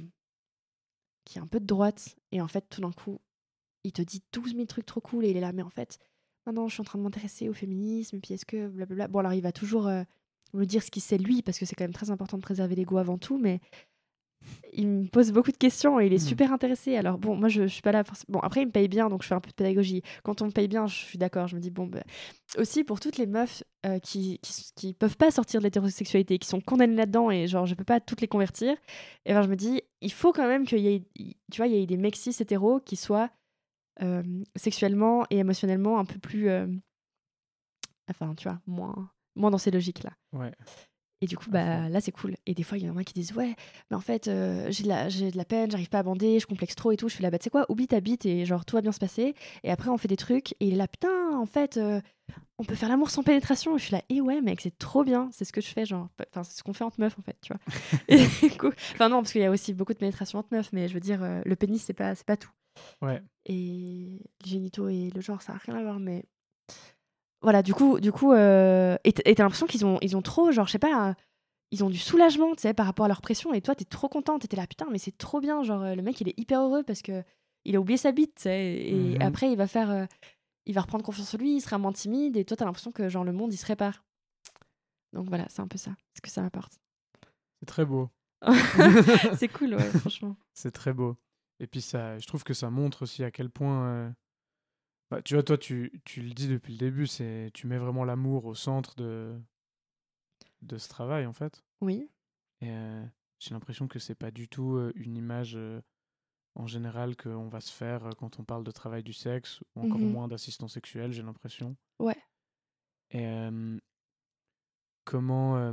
qui est un peu de droite. Et en fait tout d'un coup il te dit 12 000 trucs trop cool et il est là. Mais en fait maintenant je suis en train de m'intéresser au féminisme puis est-ce que blablabla. Bon alors il va toujours euh, me dire ce qu'il sait lui parce que c'est quand même très important de préserver l'ego avant tout mais il me pose beaucoup de questions et il est Mhm. super intéressé. Alors bon moi je, je suis pas là forcément bon après il me paye bien donc je fais un peu de pédagogie. Quand on me paye bien je suis d'accord je me dis bon bah, aussi pour toutes les meufs euh, qui, qui peuvent pas sortir de l'hétérosexualité qui sont condamnées là-dedans et genre je peux pas toutes les convertir et ben je me dis il faut quand même qu'il y ait tu vois il y ait des mecs cis hétéros qui soient euh, sexuellement et émotionnellement un peu plus euh, enfin tu vois moins moins dans ces logiques-là. Ouais. Et du coup, bah, là, c'est cool. Et des fois, il y en a qui disent Ouais, mais en fait, euh, j'ai de, la, j'ai de la peine, j'arrive pas à bander, je complexe trop et tout. Je fais là, bah, tu sais quoi, oublie ta bite et genre, tout va bien se passer. Et après, on fait des trucs. Et il est là, putain, en fait, euh, on peut faire l'amour sans pénétration. Et je suis là, et ouais, mec, c'est trop bien. C'est ce que je fais, genre. Enfin, c'est ce qu'on fait entre meufs, en fait, tu vois. et enfin, non, parce qu'il y a aussi beaucoup de pénétration entre meufs, mais je veux dire, euh, le pénis, c'est pas, c'est pas tout. Ouais. Et les génitaux et le genre, ça n'a rien à voir, mais voilà, du coup, du coup, euh, et t'as l'impression qu'ils ont, ils ont trop, genre, je sais pas, ils ont du soulagement, tu sais, par rapport à leur pression. Et toi, t'es trop contente, t'étais là, putain, mais c'est trop bien, genre, le mec, il est hyper heureux parce que il a oublié sa bite, tu sais, et Mhm. après, il va faire, euh, il va reprendre confiance en lui, il sera moins timide, et toi, t'as l'impression que genre le monde, il se répare. Donc voilà, c'est un peu ça, ce que ça apporte. C'est très beau. c'est cool, ouais, franchement. C'est très beau. Et puis ça, je trouve que ça montre aussi à quel point. euh, bah, tu vois, toi, tu, tu le dis depuis le début, c'est tu mets vraiment l'amour au centre de de ce travail en fait. Oui. Et euh, j'ai l'impression que c'est pas du tout euh, une image euh, en général qu'on va se faire quand on parle de travail du sexe ou encore Mhm. moins d'assistance sexuelle, j'ai l'impression. Ouais. Et comment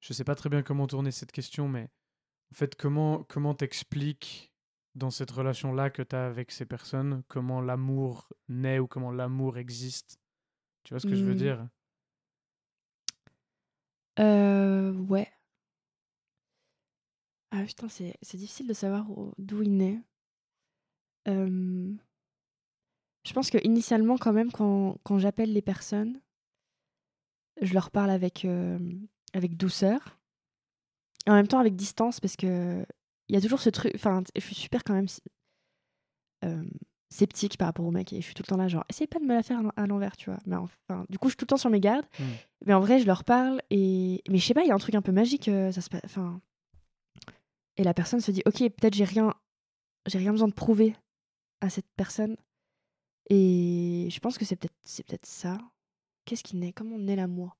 je sais pas très bien comment tourner cette question, mais en fait, comment comment t'expliques dans cette relation-là que tu as avec ces personnes, comment l'amour naît ou comment l'amour existe? Tu vois ce que je veux Hmm. dire? Euh, ouais. Ah putain, c'est c'est difficile de savoir où- d'où il naît. Euh, je pense que initialement, quand même, quand, quand j'appelle les personnes, je leur parle avec, euh, avec douceur. Et en même temps avec distance, parce que il y a toujours ce truc. Enfin, je suis super quand même euh, sceptique par rapport au mec. Et je suis tout le temps là, genre, essaye pas de me la faire à l'envers, tu vois. Mais enfin, du coup, je suis tout le temps sur mes gardes. Mm. Mais en vrai, je leur parle et. Mais je sais pas, il y a un truc un peu magique. euh, ça se passe. Enfin. Et la personne se dit, ok, peut-être j'ai rien, j'ai rien besoin de prouver à cette personne. Et je pense que c'est peut-être, c'est peut-être ça. Qu'est-ce qui naît? Comment naît l'amour?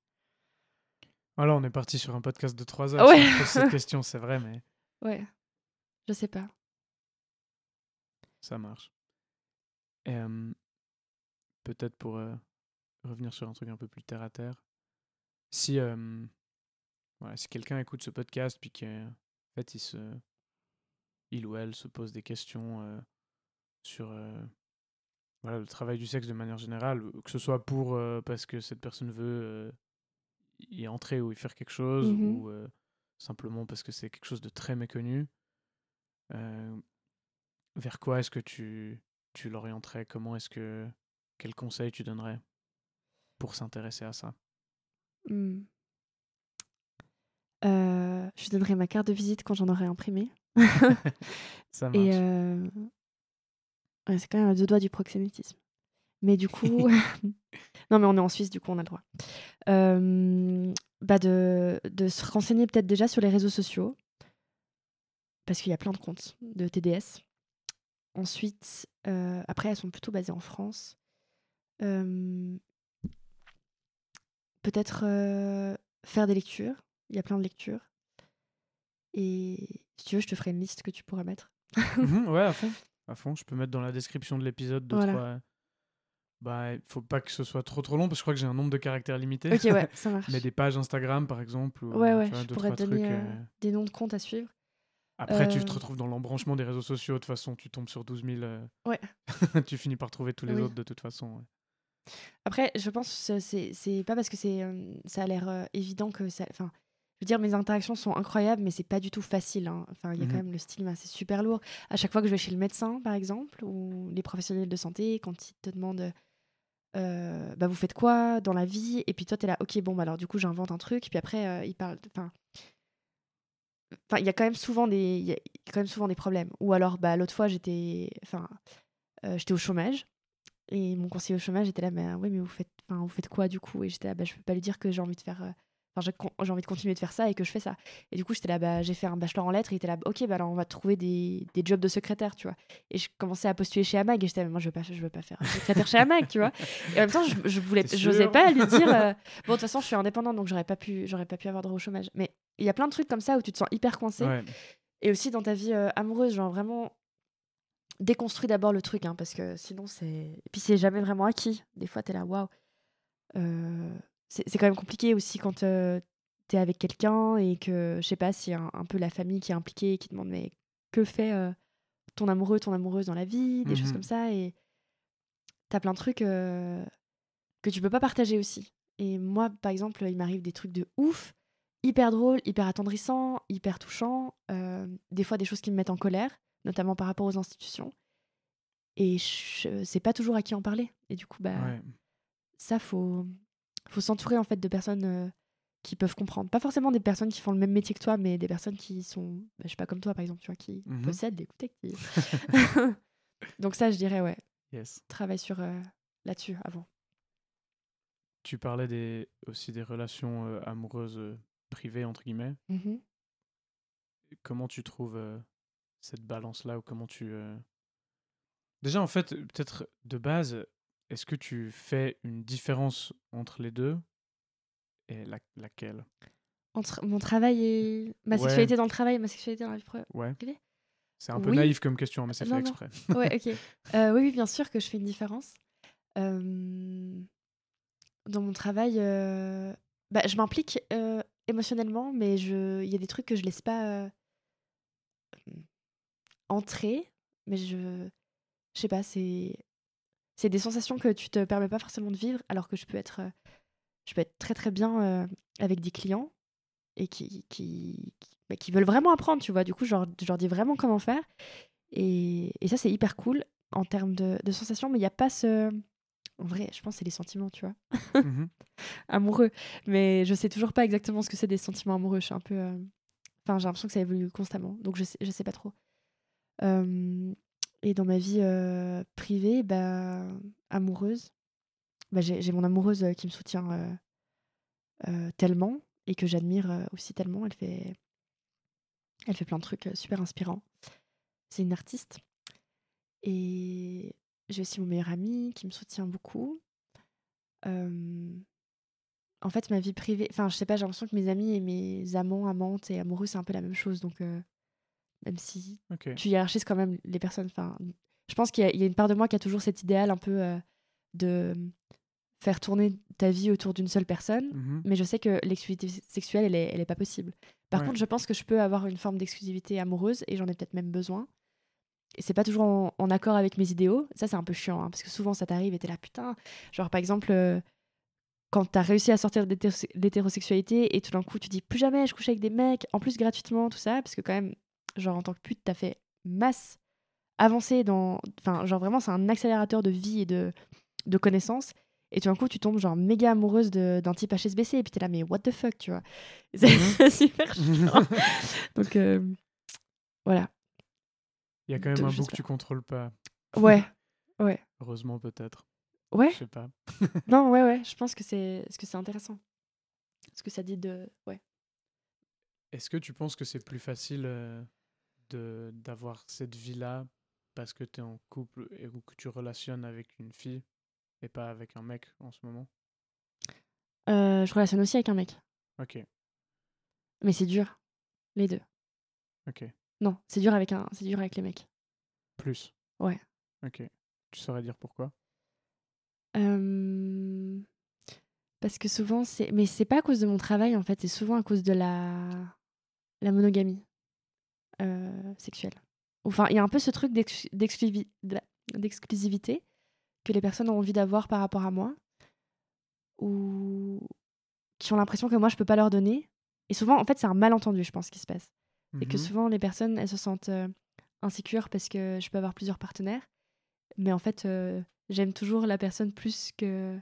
Voilà, on est parti sur un podcast de 3 heures. Ouais. si on pose cette question, c'est vrai, mais Ouais, je sais pas. ça marche. Et euh, peut-être pour euh, revenir sur un truc un peu plus terre à terre, si, euh, voilà, si quelqu'un écoute ce podcast puis qu'en fait il, se, il ou elle se pose des questions sur voilà, le travail du sexe de manière générale, que ce soit pour parce que cette personne veut y entrer ou y faire quelque chose, Mhm. ou euh, simplement parce que c'est quelque chose de très méconnu, euh, vers quoi est-ce que tu, tu l'orienterais? Comment est-ce que. Quel conseil tu donnerais pour s'intéresser à ça? Hmm. Euh, je donnerai ma carte de visite quand j'en aurai imprimé. Ça marche. Et ouais, c'est quand même à deux doigts du proxénétisme. Mais du coup, non, mais on est en Suisse, du coup, on a le droit. Euh, bah de, de se renseigner peut-être déjà sur les réseaux sociaux, parce qu'il y a plein de comptes de TDS. Ensuite, euh, après, elles sont plutôt basées en France. Euh, peut-être euh, faire des lectures. Il y a plein de lectures. Et si tu veux, je te ferai une liste que tu pourras mettre. Mhm, ouais, à fond. À fond. Je peux mettre dans la description de l'épisode deux, Voilà. trois. Bah, il faut pas que ce soit trop trop long parce que je crois que j'ai un nombre de caractères limité. Ok, ouais, ça marche. Mais des pages Instagram par exemple. Ou, Ouais, ouais, vois, je pourrais te donner trucs, euh, euh. des noms de comptes à suivre. Après, tu euh, te retrouves dans l'embranchement des réseaux sociaux. De toute façon, tu tombes sur 12 000. euh, Ouais. tu finis par trouver tous les Oui. autres de toute façon. ouais. Après, je pense que c'est pas parce que c'est euh, ça a l'air euh, évident que ça. Enfin, je veux dire, mes interactions sont incroyables, mais c'est pas du tout facile. hein. Enfin, il y a Mhm. quand même le stigma, c'est super lourd. À chaque fois que je vais chez le médecin, par exemple, ou les professionnels de santé, quand ils te demandent. euh, bah vous faites quoi dans la vie? Et puis toi t'es là ok bon bah alors du coup j'invente un truc puis après euh, ils parlent enfin il y a quand même souvent des il y a quand même souvent des problèmes ou alors bah l'autre fois j'étais enfin euh, j'étais au chômage et mon conseiller au chômage était là mais oui mais vous faites enfin vous faites quoi du coup? Et j'étais là bah je peux pas lui dire que j'ai envie de faire enfin j'ai envie de continuer de faire ça et que je fais ça et du coup j'étais là bah j'ai fait un bachelor en lettres et il était là ok bah alors on va trouver des, des jobs de secrétaire tu vois et je commençais à postuler chez Amag et j'étais là, mais moi je veux pas je veux pas faire secrétaire chez Amag tu vois et en même temps je, je voulais j'osais pas lui dire euh, bon de toute façon je suis indépendante donc j'aurais pas pu j'aurais pas pu avoir droit au chômage mais il y a plein de trucs comme ça où tu te sens hyper coincé Ouais. et aussi dans ta vie euh, amoureuse, genre vraiment déconstruis d'abord le truc, hein, parce que sinon c'est. Et puis c'est jamais vraiment acquis. Des fois, t'es là, waouh. C'est quand même compliqué aussi quand euh, tu es avec quelqu'un et que, je sais pas, si un, un peu la famille qui est impliquée et qui demande mais que fait euh, ton amoureux, ton amoureuse dans la vie, des choses Mhm. comme ça. Et t'as plein de trucs euh, que tu peux pas partager aussi. Et moi, par exemple, il m'arrive des trucs de ouf, hyper drôles, hyper attendrissants, hyper touchants, des fois des choses qui me mettent en colère, notamment par rapport aux institutions. Et je sais pas toujours à qui en parler. Et du coup, bah, Ouais. ça, faut, faut s'entourer en fait de personnes euh, qui peuvent comprendre. Pas forcément des personnes qui font le même métier que toi, mais des personnes qui sont, bah, je sais pas, comme toi par exemple, tu vois, qui Mhm. possèdent des qui... Donc ça, je dirais, ouais, Yes. travaille sur euh, là-dessus avant. Tu parlais des, aussi des relations euh, amoureuses privées, entre guillemets. Mhm. Comment tu trouves cette balance-là ou comment tu... Déjà, en fait, peut-être de base, est-ce que tu fais une différence entre les deux et la- laquelle? Entre mon travail et ma Ouais. sexualité dans le travail et ma sexualité dans la vie pro- Ouais. privée? C'est un peu Oui. naïf comme question, mais c'est fait Non, non. exprès. Ouais, ok. Euh, oui, oui, bien sûr que je fais une différence. Euh, dans mon travail, euh, bah, je m'implique euh, émotionnellement, mais je... il y a des trucs que je laisse pas entrer. Mais je, je sais pas, c'est c'est des sensations que tu te permets pas forcément de vivre, alors que je peux être, euh, je peux être très très bien euh, avec des clients et qui qui, qui, bah, qui veulent vraiment apprendre, tu vois. Du coup, je leur, je leur dis vraiment comment faire. Et, et ça, c'est hyper cool en termes de, de sensations, mais il n'y a pas ce. En vrai, je pense que c'est les sentiments, tu vois, Mhm. amoureux. Mais je sais toujours pas exactement ce que c'est des sentiments amoureux. Je suis un peu. euh, Enfin, j'ai l'impression que ça évolue constamment, donc je sais, je sais pas trop. Euh, Et dans ma vie privée, bah, amoureuse, bah, j'ai mon amoureuse qui me soutient tellement et que j'admire aussi tellement. Elle fait, elle fait plein de trucs super inspirants. C'est une artiste. Et j'ai aussi mon meilleur ami qui me soutient beaucoup. En fait, ma vie privée, enfin, je sais pas, j'ai l'impression que mes amis et mes amants, amantes et amoureux, c'est un peu la même chose. Donc, même si tu hiérarchises quand même les personnes. Enfin, je pense qu'il y, a- il y a une part de moi qui a toujours cet idéal un peu euh, de faire tourner ta vie autour d'une seule personne. Mhm. Mais je sais que l'exclusivité sexuelle, elle est, elle est pas possible. Par Ouais. contre, je pense que je peux avoir une forme d'exclusivité amoureuse et j'en ai peut-être même besoin. Et c'est pas toujours en, en accord avec mes idéaux. Ça, c'est un peu chiant hein, parce que souvent ça t'arrive et t'es là, putain. Genre, par exemple, euh, quand t'as réussi à sortir d'hétéro- d'hétérosexualité et tout d'un coup tu dis plus jamais je couche avec des mecs, en plus gratuitement, tout ça, parce que quand même, genre en tant que pute, t'as fait masse avancée dans. Enfin, genre vraiment, c'est un accélérateur de vie et de, de connaissances. Et tout d'un coup, tu tombes genre méga amoureuse de- d'un type HSBC et puis t'es là, mais what the fuck, tu vois? C'est super chiant. Donc, euh, voilà. Il y a quand même de- un bout que tu contrôles pas. Ouais. Ouais. Heureusement, peut-être. Ouais. Je sais pas. Non, ouais, ouais. Je pense que c'est ce que c'est intéressant. Ce que ça dit de. Ouais. Est-ce que tu penses que c'est plus facile euh, d'avoir cette vie-là parce que tu es en couple et ou que tu relationnes avec une fille et pas avec un mec en ce moment? Euh, je relationne aussi avec un mec. Ok, Mais c'est dur. Les deux. ok. Non, c'est dur avec un, c'est dur avec les mecs. Plus Ouais. Ok. Tu saurais dire pourquoi? Euh, Parce que souvent, c'est. Mais c'est pas à cause de mon travail, en fait. C'est souvent à cause de la, la monogamie sexuelle. Enfin, il y a un peu ce truc d'exclusivité que les personnes ont envie d'avoir par rapport à moi, ou qui ont l'impression que moi, je peux pas leur donner. Et souvent, en fait, c'est un malentendu, je pense, qui se passe. C'est que Mhm. souvent, les personnes, elles se sentent euh, insécures parce que je peux avoir plusieurs partenaires. Mais en fait, euh, j'aime toujours la personne plus que.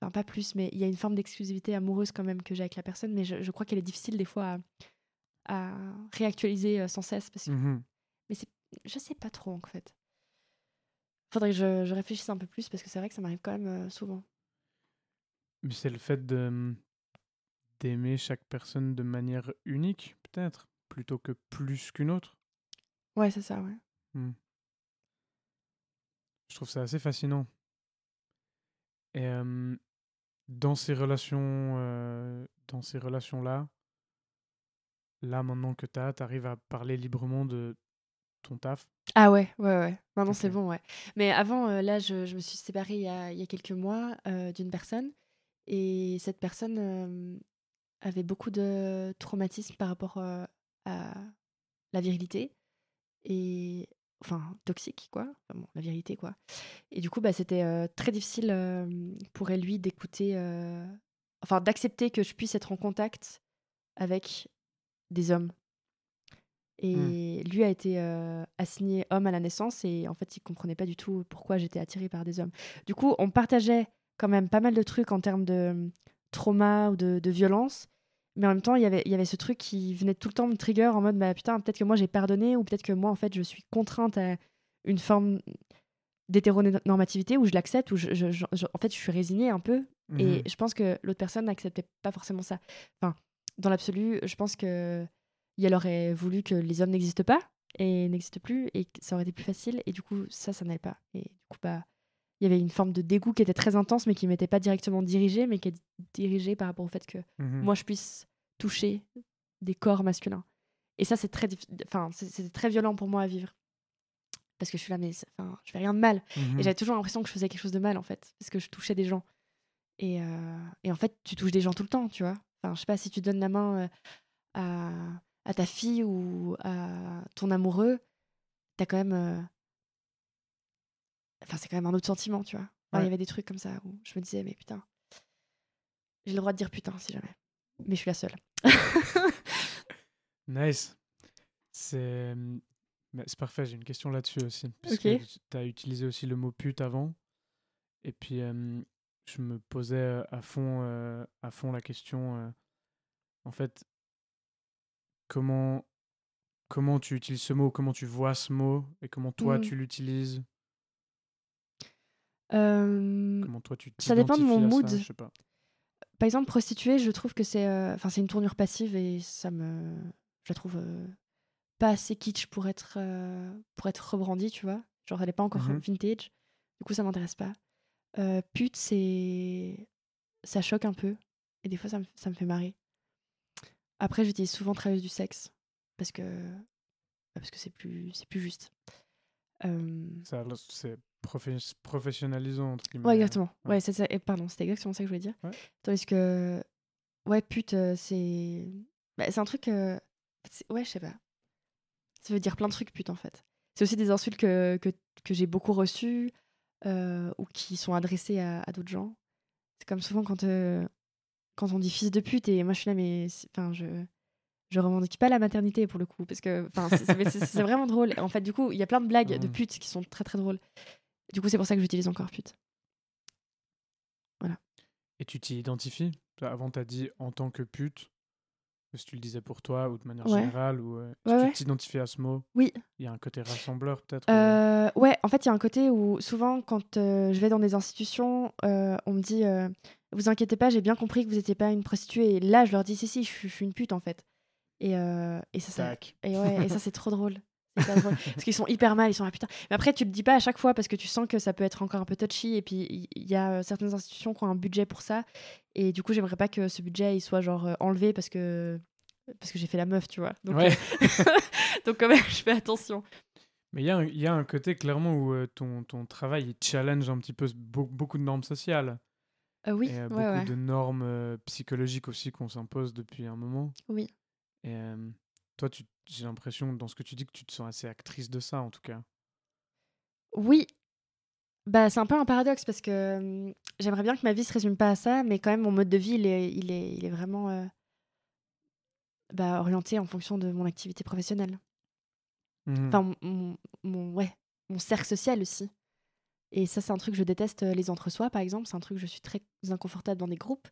Enfin, pas plus, mais il y a une forme d'exclusivité amoureuse quand même que j'ai avec la personne. Mais je, je crois qu'elle est difficile des fois à, à réactualiser euh, sans cesse. Parce que Mhm. je sais pas trop, en fait. Faudrait que je, je réfléchisse un peu plus parce que c'est vrai que ça m'arrive quand même euh, souvent. Mais c'est le fait de d'aimer chaque personne de manière unique, peut-être, plutôt que plus qu'une autre. Ouais, c'est ça, ouais. Je trouve ça assez fascinant. Et euh, dans ces relations, euh, dans ces relations-là, là maintenant que tu as, tu arrives à parler librement de ton taf? Ah ouais, ouais, ouais. Maintenant, c'est bon, ouais. Mais avant, euh, là, je, je me suis séparée il y a, il y a quelques mois euh, d'une personne. Et cette personne euh, avait beaucoup de traumatisme par rapport euh, à la virilité. Et enfin toxique quoi enfin, bon, la virilité quoi et du coup bah c'était très difficile pour elle lui d'écouter enfin d'accepter que je puisse être en contact avec des hommes et lui a été euh, assigné homme à la naissance et en fait il comprenait pas du tout pourquoi j'étais attirée par des hommes du coup on partageait quand même pas mal de trucs en termes de trauma ou de, de violence mais en même temps, il y avait, il y avait ce truc qui venait tout le temps me trigger en mode, bah putain, peut-être que moi j'ai pardonné, ou peut-être que moi, en fait, je suis contrainte à une forme d'hétéronormativité où je l'accepte, où je, je- je- je- en fait, je suis résignée un peu. Et Mhm. je pense que l'autre personne n'acceptait pas forcément ça. Enfin, dans l'absolu, je pense que elle aurait voulu que les hommes n'existent pas et n'existent plus, et que ça aurait été plus facile. Et du coup, ça, ça n'allait pas. Et du coup, bah, il y avait une forme de dégoût qui était très intense, mais qui m'était pas directement dirigée, mais qui est dirigée par rapport au fait que Mhm. moi je puisse toucher des corps masculins. Et ça, c'est très, enfin, c'était très violent pour moi à vivre. Parce que je suis là, mais enfin, je fais rien de mal. Mhm. Et j'avais toujours l'impression que je faisais quelque chose de mal, en fait, parce que je touchais des gens. Et, euh, et en fait, tu touches des gens tout le temps, tu vois. Enfin, je sais pas, si tu donnes la main à, à ta fille ou à ton amoureux, t'as quand même. Enfin, c'est quand même un autre sentiment, tu vois? Il Ouais. y avait des trucs comme ça où je me disais, mais putain, j'ai le droit de dire putain si jamais. Mais je suis la seule. Nice. C'est mais c'est parfait, j'ai une question là-dessus aussi. Parce que tu as utilisé aussi le mot pute avant. Et puis, euh, je me posais à fond, euh, à fond la question, euh, en fait, comment, comment tu utilises ce mot, comment tu vois ce mot, et comment toi Mhm. tu l'utilises, Euh, comment toi tu ça dépend de mon ça, mood. je sais pas. par exemple, prostituée, je trouve que c'est enfin c'est une tournure passive et ça me. Je la trouve pas assez kitsch pour être, pour être rebrandie, tu vois? Genre, elle est pas encore Mhm. vintage. Du coup, ça m'intéresse pas. Euh, pute, c'est. Ça choque un peu. Et des fois, ça me, ça me fait marrer. Après, j'utilise souvent travailleuse du sexe. Parce que. Parce que c'est plus, c'est plus juste. Euh, Ça, c'est profes- professionnalisant, entre guillemets. Ouais, exactement. Ouais. Ouais, c'est ça. Et pardon, c'était exactement ça que je voulais dire. Ouais. Tandis que, ouais, pute, euh, c'est. bah, c'est un truc. euh, Ouais, je sais pas. Ça veut dire plein de trucs, pute, en fait. C'est aussi des insultes que, que, que j'ai beaucoup reçues euh, ou qui sont adressées à, à d'autres gens. C'est comme souvent quand, euh, quand on dit fils de pute et moi je suis là, mais. Enfin, je. Je revendique pas la maternité pour le coup, parce que c'est- vraiment drôle. En fait, du coup, il y a plein de blagues de Mhm. pute qui sont très très drôles. Du coup, c'est pour ça que j'utilise encore pute. Et tu t'y identifies? Avant, tu as dit en tant que pute. Que tu le disais pour toi ou de manière Ouais. générale ou euh, Ouais, ouais. tu t'identifies à ce mot Oui. Il y a un côté rassembleur peut-être ou- Euh, ouais, en fait, il y a un côté où souvent, quand euh, je vais dans des institutions, euh, on me dit Vous inquiétez pas, j'ai bien compris que vous n'étiez pas une prostituée. Et là, je leur dis Si, si, je suis, je suis une pute en fait. Et, et ça, ça, et ouais, et ça c'est trop drôle. C'est hyper drôle. Parce qu'ils sont hyper mal, ils sont là, putain. Mais après, tu le dis pas à chaque fois parce que tu sens que ça peut être encore un peu touchy. Et puis, il y, a euh, certaines institutions qui ont un budget pour ça. Et du coup, j'aimerais pas que ce budget il soit genre euh, enlevé parce que, parce que j'ai fait la meuf, tu vois. Donc, Ouais. euh, donc quand même, je fais attention. Mais il y, a un- il y a un côté clairement où ton, ton travail il challenge un petit peu beaucoup de normes sociales. Euh, oui, et euh, ouais, beaucoup ouais. de normes euh, psychologiques aussi qu'on s'impose depuis un moment. Oui. Et toi, tu- j'ai l'impression dans ce que tu dis que tu te sens assez actrice de ça en tout cas. Oui. Bah, c'est un peu un paradoxe parce que hum, j'aimerais bien que ma vie se résume pas à ça, mais quand même, mon mode de vie, il est, il est, il est vraiment euh, bah, orienté en fonction de mon activité professionnelle. Mhm. Enfin, mon, mon, mon- ouais, mon cercle social aussi. Et ça, c'est un truc que je déteste, les entre-soi, par exemple. C'est un truc que je suis très inconfortable dans des groupes.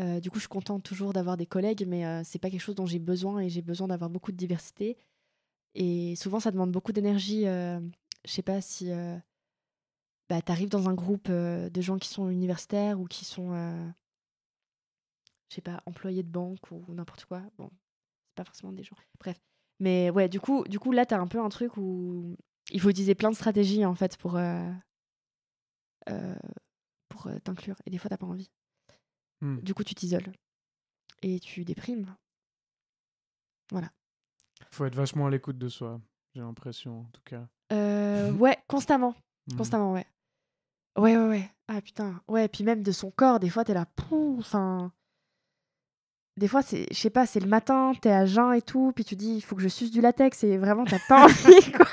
Euh, du coup, je suis contente toujours d'avoir des collègues, mais euh, c'est pas quelque chose dont j'ai besoin et j'ai besoin d'avoir beaucoup de diversité. Et souvent, ça demande beaucoup d'énergie. euh, je sais pas si euh, bah, tu arrives dans un groupe euh, de gens qui sont universitaires ou qui sont, je sais pas, employés de banque ou n'importe quoi. Bon, c'est pas forcément des gens. Bref. Mais ouais, du coup, du coup là, tu as un peu un truc où il faut utiliser plein de stratégies en fait pour, pour t'inclure. Et des fois, t'as pas envie. Hmm. Du coup, tu t'isoles. Et tu déprimes. Faut être vachement à l'écoute de soi, j'ai l'impression en tout cas. Euh, ouais, constamment. Mhm. Constamment, ouais. Ouais, ouais, ouais. Ah putain. Ouais, puis même de son corps, des fois, t'es là. Pouh, Enfin. Des fois, c'est, je sais pas, c'est le matin, t'es à jeun et tout, puis tu dis, il faut que je suce du latex, et vraiment, t'as pas envie, quoi.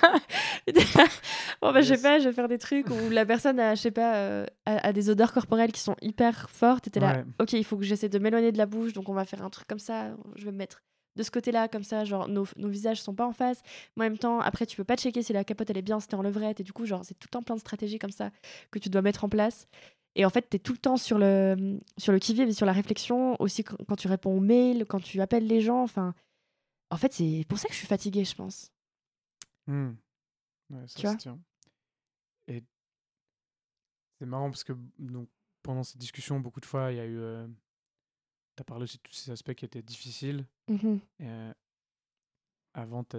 Bon, bah, je sais Yes. pas, je vais faire des trucs où la personne a, je sais pas, euh, a, a des odeurs corporelles qui sont hyper fortes, et t'es là, ok, il faut que j'essaie de m'éloigner de la bouche, donc on va faire un truc comme ça, je vais me mettre de ce côté-là, comme ça, genre, nos, nos visages sont pas en face. Mais en même temps, après, tu peux pas checker si la capote, elle est bien, si t'es en levrette, et du coup, genre, c'est tout le temps plein de stratégies comme ça que tu dois mettre en place. Et en fait, tu es tout le temps sur le, sur le qui-vive et sur la réflexion, aussi quand, tu réponds aux mails, quand tu appelles les gens. Enfin, en fait, c'est pour ça que je suis fatiguée, je pense. Ouais, ça Tu vois? tient. Et c'est marrant parce que donc, pendant cette discussion, beaucoup de fois, il y a eu. tu as parlé aussi de tous ces aspects qui étaient difficiles. Et, euh, avant, tu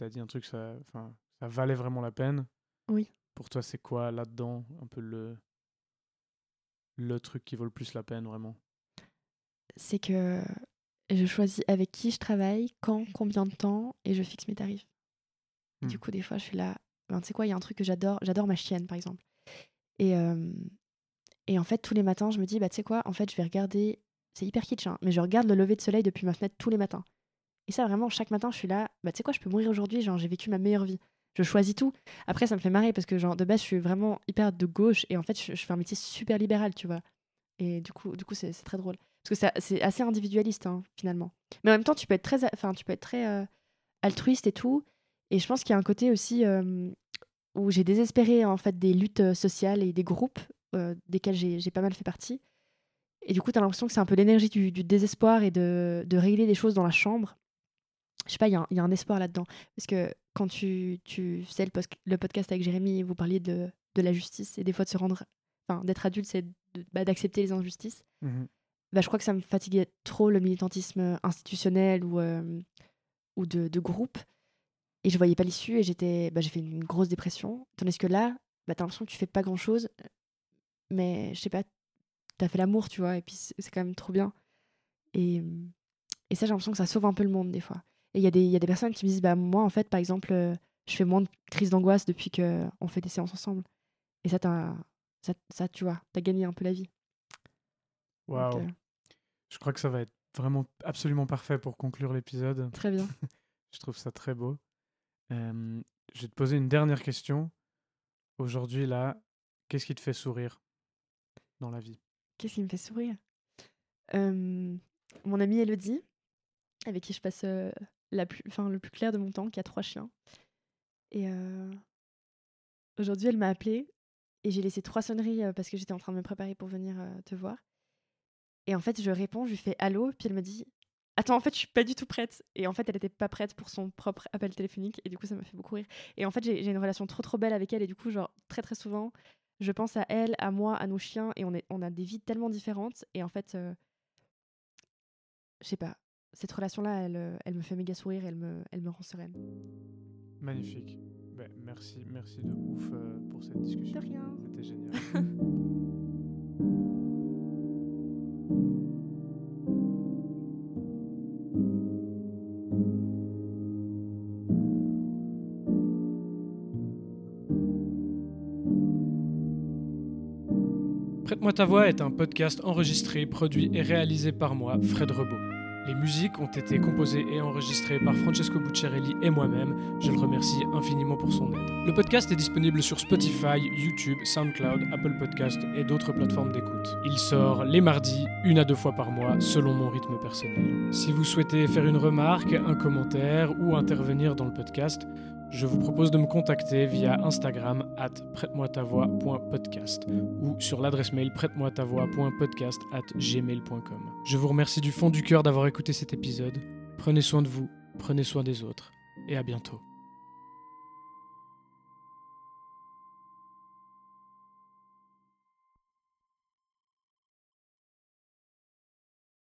as, dit un truc, ça, ça valait vraiment la peine. Oui. Pour toi, c'est quoi là-dedans un peu le, le truc qui vaut le plus la peine vraiment? C'est que je choisis avec qui je travaille, quand, combien de temps, et je fixe mes tarifs. Du Hmm. coup, des fois, je suis là. Ben, tu sais quoi, il y a un truc que j'adore. J'adore ma chienne, par exemple. Et, euh, et en fait, tous les matins, je me dis, bah, tu sais quoi, en fait, je vais regarder. C'est hyper kitsch, hein, mais je regarde le lever de soleil depuis ma fenêtre tous les matins. Et ça, vraiment, chaque matin, je suis là, bah, tu sais quoi, je peux mourir aujourd'hui, genre, j'ai vécu ma meilleure vie. Je choisis tout. Après, ça me fait marrer parce que, genre, de base, je suis vraiment hyper de gauche et en fait, je, fais un métier super libéral, tu vois. Et du coup, du coup c'est très drôle. Parce que c'est assez individualiste, hein, finalement. Mais en même temps, tu peux être très, enfin, tu peux être très euh, altruiste et tout. Et je pense qu'il y a un côté aussi où j'ai désespéré en fait des luttes euh, sociales et des groupes euh, desquels j'ai j'ai pas mal fait partie. Et du coup, tu as l'impression que c'est un peu l'énergie du, du désespoir et de, de régler des choses dans la chambre. Je sais pas, il y, a un- il y a un espoir là-dedans. Parce que quand tu, tu faisais le, podcast avec Jérémy, vous parliez de, de la justice et des fois de se rendre. Enfin, d'être adulte, c'est bah, d'accepter les injustices. Mhm. Bah, je crois que ça me fatiguait trop le militantisme institutionnel ou, euh, ou de, de groupe. Et je voyais pas l'issue et j'étais, bah, j'ai fait une grosse dépression. Tandis que là, bah, t'as l'impression que tu fais pas grand chose. Mais je sais pas, t'as fait l'amour, tu vois, et puis c'est c'est quand même trop bien. Et, et ça, j'ai l'impression que ça sauve un peu le monde des fois. Et il y, a des- y a des personnes qui me disent, bah, moi, en fait, par exemple, euh, je fais moins de crises d'angoisse depuis qu'on fait des séances ensemble. Et ça, ça, ça, tu vois, t'as gagné un peu la vie. Waouh. euh, Je crois que ça va être vraiment absolument parfait pour conclure l'épisode. très bien. Je trouve ça très beau. Euh, je vais te poser une dernière question. Aujourd'hui, là, qu'est-ce qui te fait sourire dans la vie? Qu'est-ce qui me fait sourire? Euh, Mon amie Elodie, avec qui je passe euh, la plus, enfin, le plus clair de mon temps, qui a trois chiens. Et euh, aujourd'hui, elle m'a appelée et j'ai laissé trois sonneries euh, parce que j'étais en train de me préparer pour venir euh, te voir. Et en fait, je réponds, je lui fais allô, puis elle me dit Attends, en fait, je suis pas du tout prête. Et en fait, elle était pas prête pour son propre appel téléphonique. Et du coup, ça m'a fait beaucoup rire. Et en fait, j'ai j'ai une relation trop trop belle avec elle. Et du coup, genre, très très souvent, je pense à elle, à moi, à nos chiens. Et on, est, on a des vies tellement différentes. Et en fait, euh, je sais pas, cette relation-là, elle, euh, elle me fait méga sourire. Et elle me, elle me rend sereine. Magnifique. Ben, merci, merci de ouf euh, pour cette discussion. De rien. C'était génial. Prête-moi ta voix est un podcast enregistré, produit et réalisé par moi, Fred Rebaud. Les musiques ont été composées et enregistrées par Francesco Bucciarelli et moi-même. Je le remercie infiniment pour son aide. Le podcast est disponible sur Spotify, YouTube, SoundCloud, Apple Podcast et d'autres plateformes d'écoute. Il sort les mardis, une à deux fois par mois, selon mon rythme personnel. Si vous souhaitez faire une remarque, un commentaire ou intervenir dans le podcast, je vous propose de me contacter via Instagram at prête-moi-ta-voix.podcast ou sur l'adresse mail prête-moi-ta-voix.podcast at gmail.com. Je vous remercie du fond du cœur d'avoir écouté cet épisode. Prenez soin de vous, prenez soin des autres et à bientôt.